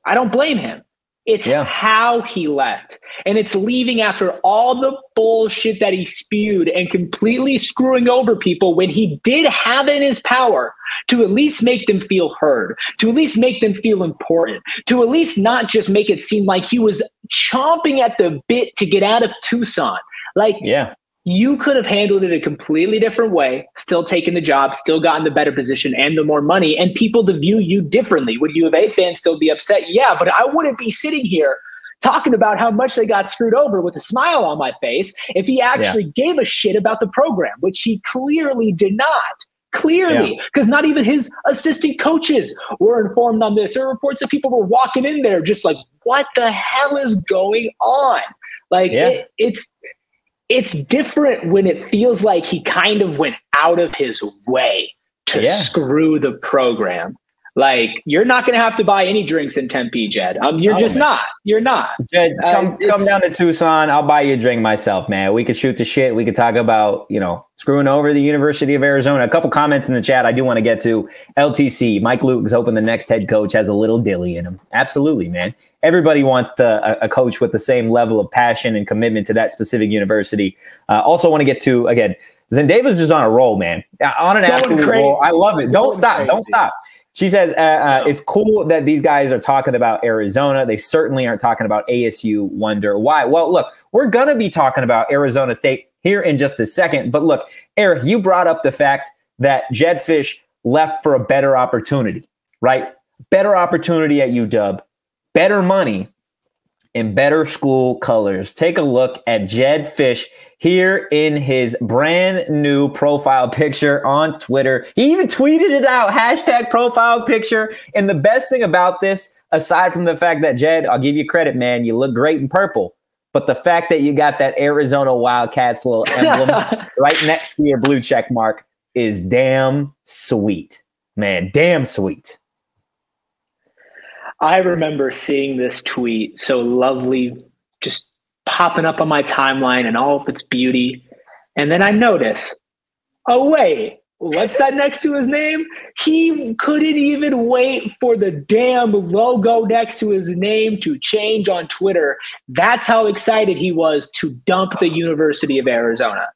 I don't blame him. It's yeah. how he left. And it's leaving after all the bullshit that he spewed and completely screwing over people when he did have in his power to at least make them feel heard, to at least make them feel important, to at least not just make it seem like he was chomping at the bit to get out of Tucson. Like, yeah you could have handled it a completely different way, still taken the job, still gotten the better position and the more money, and people to view you differently. Would U of A fans still be upset? Yeah, but I wouldn't be sitting here talking about how much they got screwed over with a smile on my face if he actually yeah. gave a shit about the program, which he clearly did not. Clearly, because yeah. not even his assistant coaches were informed on this. There are reports that people were walking in there just like, what the hell is going on? Like, yeah. it, it's it's different when it feels like he kind of went out of his way to yeah. screw the program. Like you're not going to have to buy any drinks in Tempe, Jedd. Um, you're oh, just man. not. You're not. Jedd, uh, come, come down to Tucson. I'll buy you a drink myself, man. We could shoot the shit. We could talk about you know screwing over the University of Arizona. A couple comments in the chat I do want to get to. LTC Mike Luke is hoping the next head coach has a little dilly in him. Absolutely, man everybody wants the a, coach with the same level of passion and commitment to that specific university. Uh, also, want to get to again. Zendavi's just on a roll, man. On an Going absolute crazy. roll. I love it. Don't Going stop. Crazy. Don't stop. She says uh, uh, it's cool that these guys are talking about Arizona. They certainly aren't talking about ASU. Wonder why? Well, look, we're gonna be talking about Arizona State here in just a second. But look, Erik, you brought up the fact that Jedd Fisch left for a better opportunity, right? Better opportunity at UW better money in better school colors. Take a look at Jedd Fisch here in his brand new profile picture on Twitter. He even tweeted it out, hashtag profile picture. And the best thing about this, aside from the fact that Jedd, I'll give you credit, man, you look great in purple. But the fact that you got that Arizona Wildcats little emblem right next to your blue check mark is damn sweet, man. Damn sweet. I remember seeing this tweet so lovely, just popping up on my timeline and all of its beauty. And then I notice, oh, wait, what's that next to his name? He couldn't even wait for the damn logo next to his name to change on Twitter. That's how excited he was to dump the University of Arizona.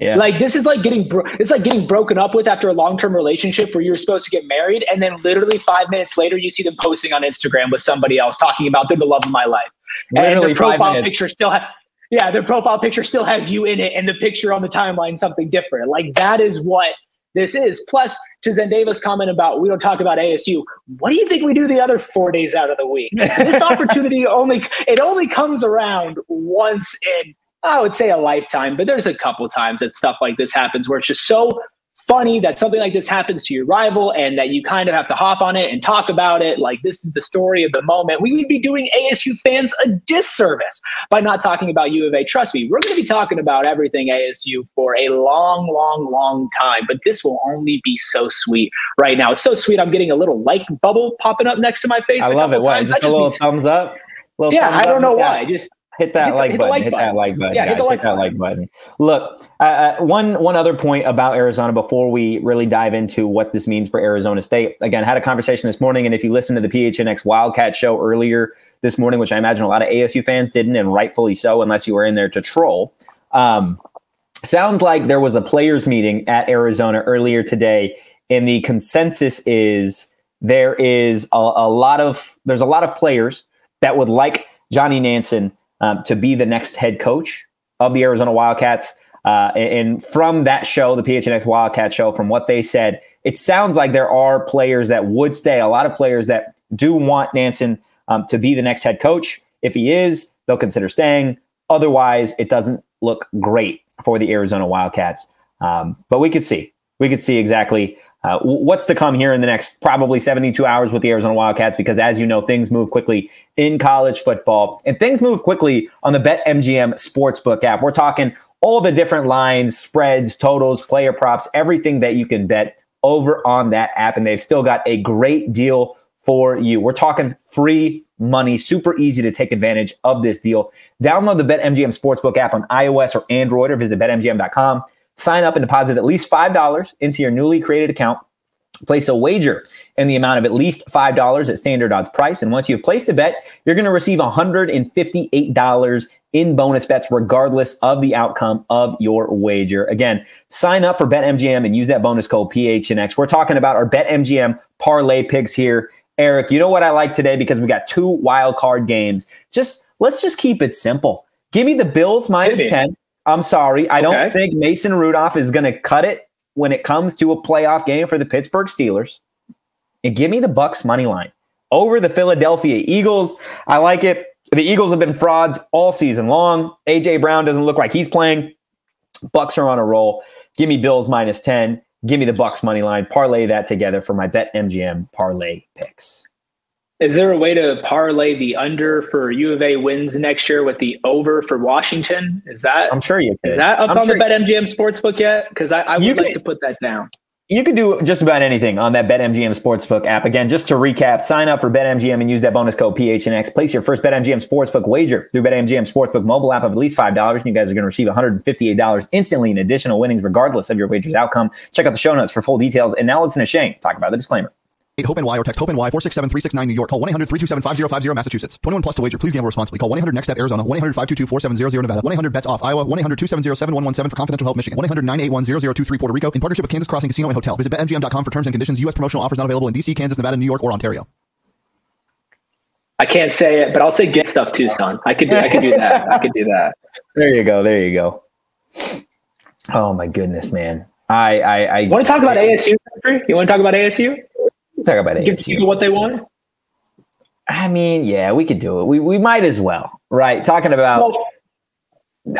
Yeah. Like this is like getting bro- it's like getting broken up with after a long-term relationship where you're supposed to get married and then literally 5 minutes later you see them posting on Instagram with somebody else talking about they're the love of my life. Literally and their profile picture still has yeah, their profile picture still has you in it and the picture on the timeline something different. Like that is what this is. Plus, to Zendavi's comment about we don't talk about ASU, what do you think we do the other four days out of the week? this opportunity only it only comes around once in I would say a lifetime, but there's a couple times that stuff like this happens where it's just so funny that something like this happens to your rival and that you kind of have to hop on it and talk about it. Like this is the story of the moment. We would be doing ASU fans a disservice by not talking about U of A. Trust me, we're going to be talking about everything ASU for a long, long, long time, but this will only be so sweet right now. It's so sweet. I'm getting a little like bubble popping up next to my face. I love it. What? Just, just a little thumbs up? Little yeah, thumbs I don't know why. Just hit that hit like the, button. Hit, like hit button. that like button. Yeah, guys. hit, the like, hit that like button. Look, uh, uh, one one other point about Arizona before we really dive into what this means for Arizona State. Again, had a conversation this morning, and if you listen to the PHNX Wildcat show earlier this morning, which I imagine a lot of ASU fans didn't, and rightfully so, unless you were in there to troll. Um, sounds like there was a players meeting at Arizona earlier today, and the consensus is there is a, a lot of there's a lot of players that would like Johnny Nansen um, to be the next head coach of the Arizona Wildcats. Uh, and from that show, the PHNX Wildcat show, from what they said, it sounds like there are players that would stay, a lot of players that do want Nansen um, to be the next head coach. If he is, they'll consider staying. Otherwise, it doesn't look great for the Arizona Wildcats. Um, but we could see. We could see exactly uh, what's to come here in the next probably 72 hours with the Arizona Wildcats? Because as you know, things move quickly in college football and things move quickly on the BetMGM Sportsbook app. We're talking all the different lines, spreads, totals, player props, everything that you can bet over on that app. And they've still got a great deal for you. We're talking free money, super easy to take advantage of this deal. Download the BetMGM Sportsbook app on iOS or Android or visit betmgm.com. Sign up and deposit at least $5 into your newly created account. Place a wager in the amount of at least $5 at standard odds price. And once you've placed a bet, you're going to receive $158 in bonus bets, regardless of the outcome of your wager. Again, sign up for BetMGM and use that bonus code PHNX. We're talking about our BetMGM parlay picks here. Erik, you know what I like today because we got two wild card games. Just let's just keep it simple. Give me the Bills minus 10. I'm sorry. I don't think Mason Rudolph is going to cut it when it comes to a playoff game for the Pittsburgh Steelers. And give me the Bucks money line over the Philadelphia Eagles. I like it. The Eagles have been frauds all season long. AJ Brown doesn't look like he's playing. Bucks are on a roll. Give me Bills minus 10. Give me the Bucks money line. Parlay that together for my bet MGM parlay picks. Is there a way to parlay the under for U of A wins next year with the over for Washington? Is that I'm sure you could. Is that up I'm on sure the BetMGM sportsbook yet? Because I, I would like to put that down. You can do just about anything on that BetMGM Sportsbook app. Again, just to recap, sign up for BetMGM and use that bonus code PHNX. Place your first BetMGM Sportsbook wager through BetMGM Sportsbook mobile app of at least $5, and you guys are going to receive $158 instantly in additional winnings, regardless of your wager's outcome. Check out the show notes for full details. And now listen to Shane talk about the disclaimer. Hope and NY or text Hope and NY 467 New York. Call 1 800 327 5050 Massachusetts. 21 plus to wager. Please gamble responsibly. Call 1 800 Next Step Arizona. 1 800 522 4700 Nevada. 1 800 Bets Off Iowa. 1 800 270 7117 for confidential help Michigan. 1 800 981 0023 Puerto Rico. In partnership with Kansas Crossing Casino and Hotel. Visit BetMGM.com for terms and conditions. U.S. promotional offers not available in D.C., Kansas, Nevada, New York, or Ontario. I can't say it, but I'll say get stuff too, son. I could do, I could do that. I could do that. There you go. There you go. Oh my goodness, man. I I, I want to talk about ASU. You want to talk about ASU? Talk about it. Give people what they want. I mean, yeah, we could do it. We we might as well, right? Talking about. Well,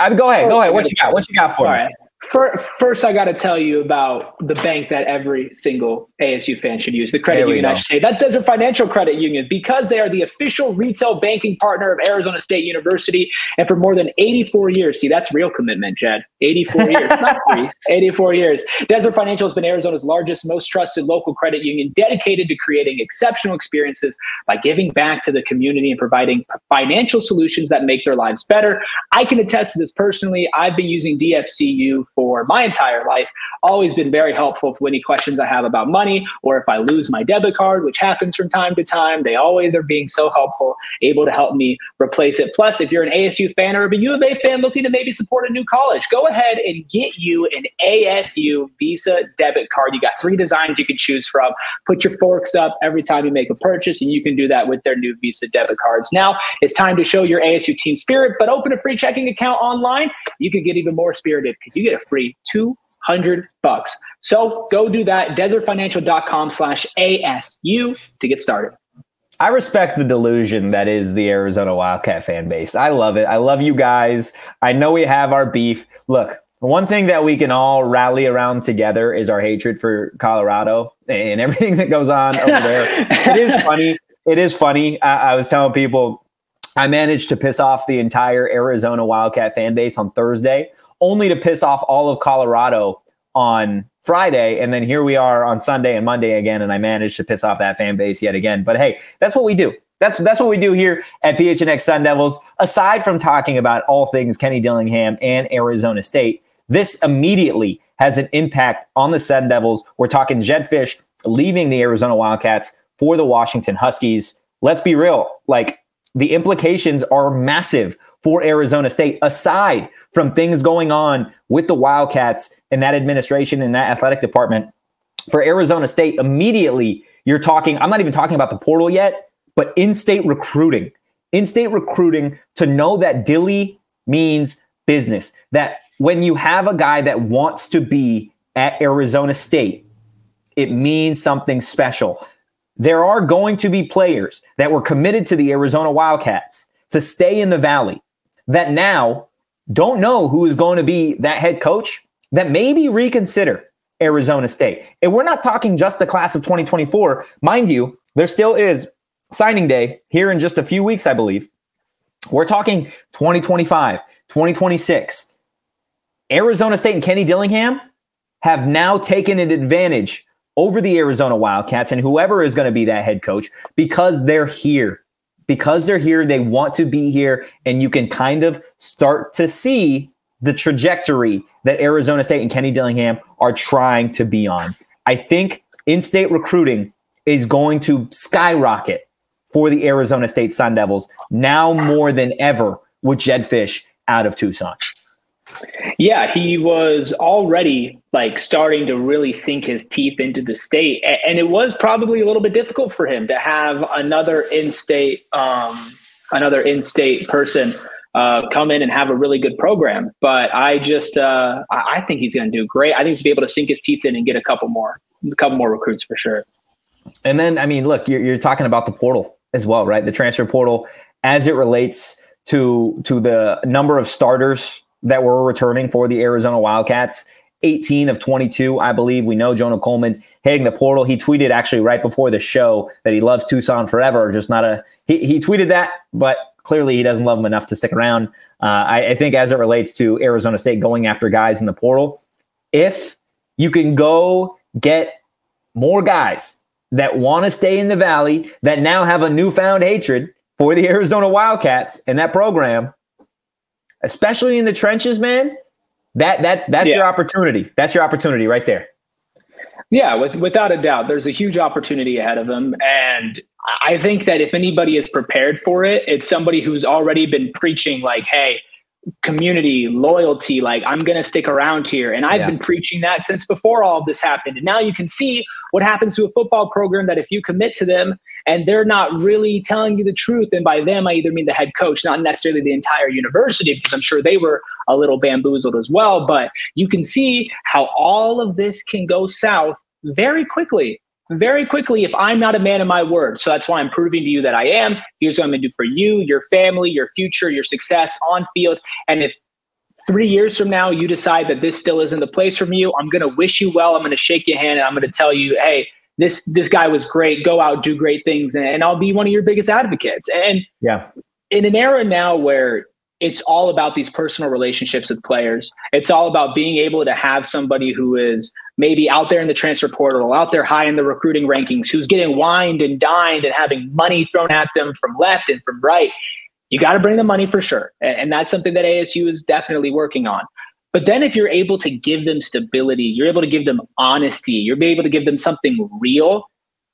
I mean, go ahead. Go ahead. What you got? What you got for me? Right. First, I got to tell you about the bank that every single ASU fan should use, the credit union, go. I should say. That's Desert Financial Credit Union because they are the official retail banking partner of Arizona State University. And for more than 84 years, see, that's real commitment, Jedd. 84 years, not three, 84 years. Desert Financial has been Arizona's largest, most trusted local credit union dedicated to creating exceptional experiences by giving back to the community and providing financial solutions that make their lives better. I can attest to this personally. I've been using DFCU for my entire life. Always been very helpful for any questions I have about money or if I lose my debit card, which happens from time to time. They always are being so helpful, able to help me replace it. Plus, if you're an ASU fan or a U of A fan looking to maybe support a new college, go ahead and get you an ASU Visa debit card. You got three designs you can choose from. Put your forks up every time you make a purchase, and you can do that with their new Visa debit cards. Now it's time to show your ASU team spirit, but open a free checking account online. You can get even more spirited because you get a free two hundred bucks. So go do that. Desertfinancial.com slash ASU to get started. I respect the delusion that is the Arizona Wildcat fan base. I love it. I love you guys. I know we have our beef. Look, one thing that we can all rally around together is our hatred for Colorado and everything that goes on over there. it is funny. It is funny. I, I was telling people I managed to piss off the entire Arizona Wildcat fan base on Thursday only to piss off all of Colorado on Friday. And then here we are on Sunday and Monday again. And I managed to piss off that fan base yet again. But hey, that's what we do. That's that's what we do here at PHNX Sun Devils. Aside from talking about all things Kenny Dillingham and Arizona State, this immediately has an impact on the Sun Devils. We're talking Jedd Fisch leaving the Arizona Wildcats for the Washington Huskies. Let's be real, like the implications are massive for Arizona State, aside from things going on with the Wildcats and that administration and that athletic department. For Arizona State, immediately you're talking, I'm not even talking about the portal yet, but in state recruiting. In state recruiting to know that Dilly means business, that when you have a guy that wants to be at Arizona State, it means something special. There are going to be players that were committed to the Arizona Wildcats to stay in the Valley that now don't know who is going to be that head coach, that maybe reconsider Arizona State. And we're not talking just the class of 2024. Mind you, there still is signing day here in just a few weeks, I believe. We're talking 2025, 2026. Arizona State and Kenny Dillingham have now taken an advantage over the Arizona Wildcats and whoever is going to be that head coach because they're here because they're here, they want to be here, and you can kind of start to see the trajectory that Arizona State and Kenny Dillingham are trying to be on. I think in-state recruiting is going to skyrocket for the Arizona State Sun Devils now more than ever with Jedd Fisch out of Tucson. Yeah, he was already like starting to really sink his teeth into the state, and it was probably a little bit difficult for him to have another in-state, um, another in-state person uh, come in and have a really good program. But I just, uh, I think he's going to do great. I think he's be able to sink his teeth in and get a couple more, a couple more recruits for sure. And then, I mean, look, you're, you're talking about the portal as well, right? The transfer portal as it relates to to the number of starters that were returning for the Arizona Wildcats. 18 of 22, I believe. We know Jonah Coleman hitting the portal. He tweeted actually right before the show that he loves Tucson forever. Just not a he, he tweeted that, but clearly he doesn't love them enough to stick around. Uh, I, I think as it relates to Arizona State going after guys in the portal, if you can go get more guys that want to stay in the valley that now have a newfound hatred for the Arizona Wildcats and that program, especially in the trenches, man. That that that's yeah. your opportunity. That's your opportunity right there. Yeah, with, without a doubt, there's a huge opportunity ahead of them, and I think that if anybody is prepared for it, it's somebody who's already been preaching like, "Hey, community loyalty like i'm going to stick around here and i've yeah. been preaching that since before all of this happened and now you can see what happens to a football program that if you commit to them and they're not really telling you the truth and by them i either mean the head coach not necessarily the entire university because i'm sure they were a little bamboozled as well but you can see how all of this can go south very quickly very quickly if I'm not a man of my word. So that's why I'm proving to you that I am. Here's what I'm going to do for you, your family, your future, your success on field. And if three years from now you decide that this still isn't the place for you, I'm going to wish you well. I'm going to shake your hand and I'm going to tell you, hey, this this guy was great. Go out, do great things, and, and I'll be one of your biggest advocates. And yeah, in an era now where it's all about these personal relationships with players. It's all about being able to have somebody who is maybe out there in the transfer portal, out there high in the recruiting rankings, who's getting wined and dined and having money thrown at them from left and from right. You got to bring the money for sure. And that's something that ASU is definitely working on. But then if you're able to give them stability, you're able to give them honesty, you're able to give them something real.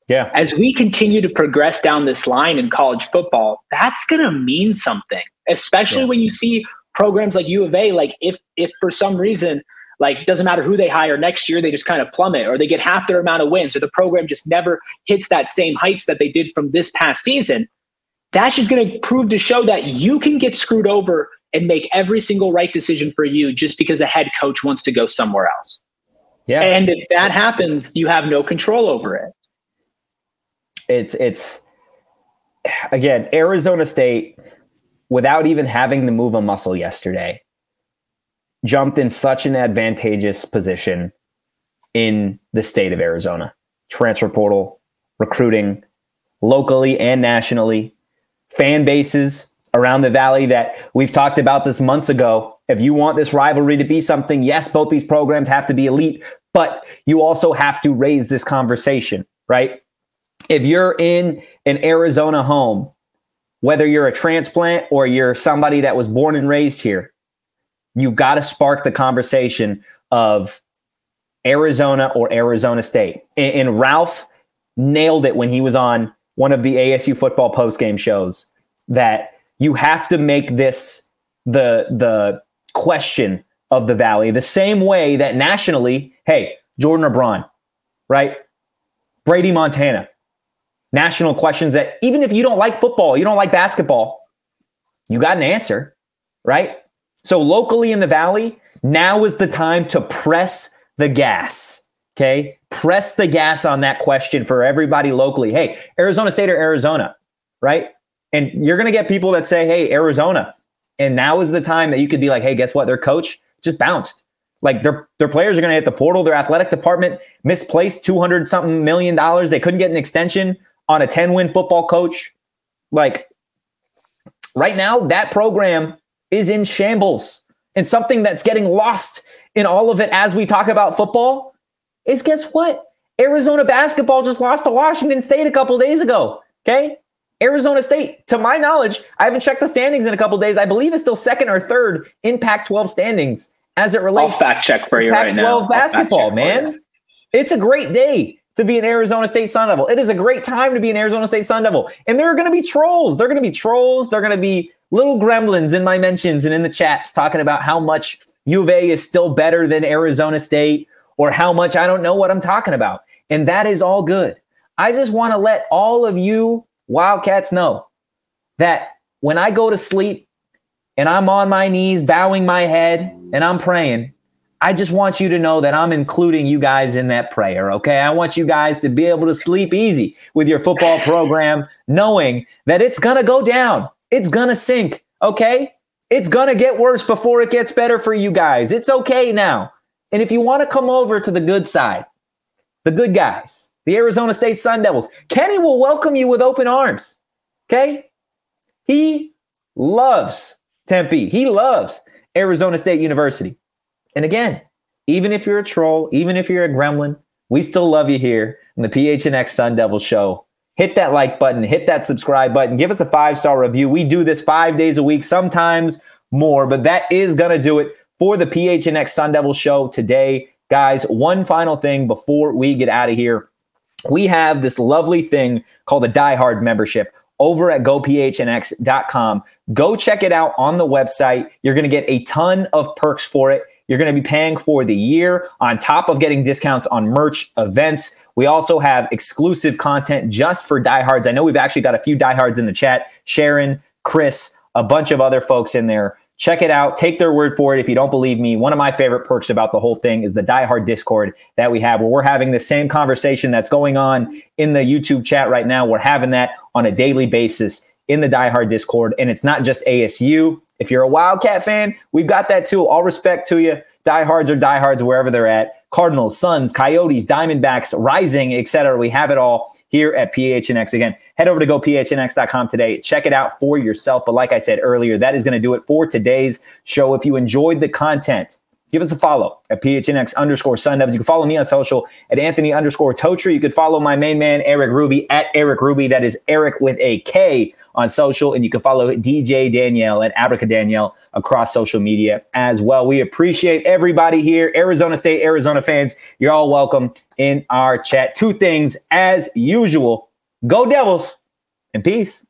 Yeah. As we continue to progress down this line in college football, that's going to mean something especially yeah. when you see programs like U of A, like if if for some reason, like doesn't matter who they hire next year, they just kind of plummet or they get half their amount of wins or the program just never hits that same heights that they did from this past season. That's just going to prove to show that you can get screwed over and make every single right decision for you just because a head coach wants to go somewhere else. Yeah. And if that happens, you have no control over it. It's it's again, Arizona State without even having to move a muscle yesterday, jumped in such an advantageous position in the state of Arizona. Transfer portal, recruiting, locally and nationally, fan bases around the valley that we've talked about this months ago. If you want this rivalry to be something, yes, both these programs have to be elite, but you also have to raise this conversation, right? If you're in an Arizona home whether you're a transplant or you're somebody that was born and raised here, you've got to spark the conversation of Arizona or Arizona State. And, and, Ralph nailed it when he was on one of the ASU football postgame shows that you have to make this the the question of the valley the same way that nationally, hey, Jordan or Braun, right? Brady Montana, national questions that even if you don't like football, you don't like basketball, you got an answer, right? So locally in the valley, now is the time to press the gas. Okay. Press the gas on that question for everybody locally. Hey, Arizona State or Arizona, right? And you're going to get people that say, hey, Arizona. And now is the time that you could be like, hey, guess what? Their coach just bounced. Like their their players are going to hit the portal. Their athletic department misplaced two hundred something million dollars. They couldn't get an extension on a 10 win football coach. Like right now, that program is in shambles. And something that's getting lost in all of it as we talk about football is guess what? Arizona basketball just lost to Washington State a couple days ago. Okay. Arizona State, to my knowledge, I haven't checked the standings in a couple days. I believe it's still second or third in Pac 12 standings as it relates I'll fact check for you Pac 12 basketball, man. It's a great day to be an Arizona State Sun Devil. It is a great time to be an Arizona State Sun Devil. And there are going to be trolls. They're going to be trolls. They're going to be little gremlins in my mentions and in the chats talking about how much UVA is still better than Arizona State or how much I don't know what I'm talking about. And that is all good. I just want to let all of you Wildcats know that when I go to sleep and I'm on my knees, bowing my head, and I'm praying, I just want you to know that I'm including you guys in that prayer, okay? I want you guys to be able to sleep easy with your football program, knowing that it's gonna go down, it's gonna sink, okay? It's gonna get worse before it gets better for you guys. It's okay now. And if you wanna come over to the good side, the good guys, the Arizona State Sun Devils, Kenny will welcome you with open arms, okay? He loves Tempe, he loves Arizona State University. And again, even if you're a troll, even if you're a gremlin, we still love you here in the PHNX Sun Devil Show. Hit that like button, hit that subscribe button, give us a five star review. We do this five days a week, sometimes more, but that is going to do it for the PHNX Sun Devil Show today. Guys, one final thing before we get out of here. We have this lovely thing called a Die Hard membership over at gophnx.com. Go check it out on the website. You're going to get a ton of perks for it. You're going to be paying for the year on top of getting discounts on merch events. We also have exclusive content just for diehards. I know we've actually got a few diehards in the chat Sharon, Chris, a bunch of other folks in there. Check it out. Take their word for it. If you don't believe me, one of my favorite perks about the whole thing is the Die Hard Discord that we have, where we're having the same conversation that's going on in the YouTube chat right now. We're having that on a daily basis in the Die Hard Discord. And it's not just ASU. If you're a Wildcat fan, we've got that too. All respect to you. Diehards or diehards wherever they're at. Cardinals, Suns, Coyotes, Diamondbacks, Rising, etc. We have it all here at PHNX. Again, head over to gophnx.com today. Check it out for yourself. But like I said earlier, that is going to do it for today's show. If you enjoyed the content, give us a follow at PHNX underscore Sun Devils. You can follow me on social at Anthony underscore Totri. You could follow my main man, Erik Ruby, at Erik Ruby. That is Erik with a K on social. And you can follow DJ Danielle and Abrica Danielle across social media as well. We appreciate everybody here. Arizona State, Arizona fans, you're all welcome in our chat. Two things as usual go Devils and peace.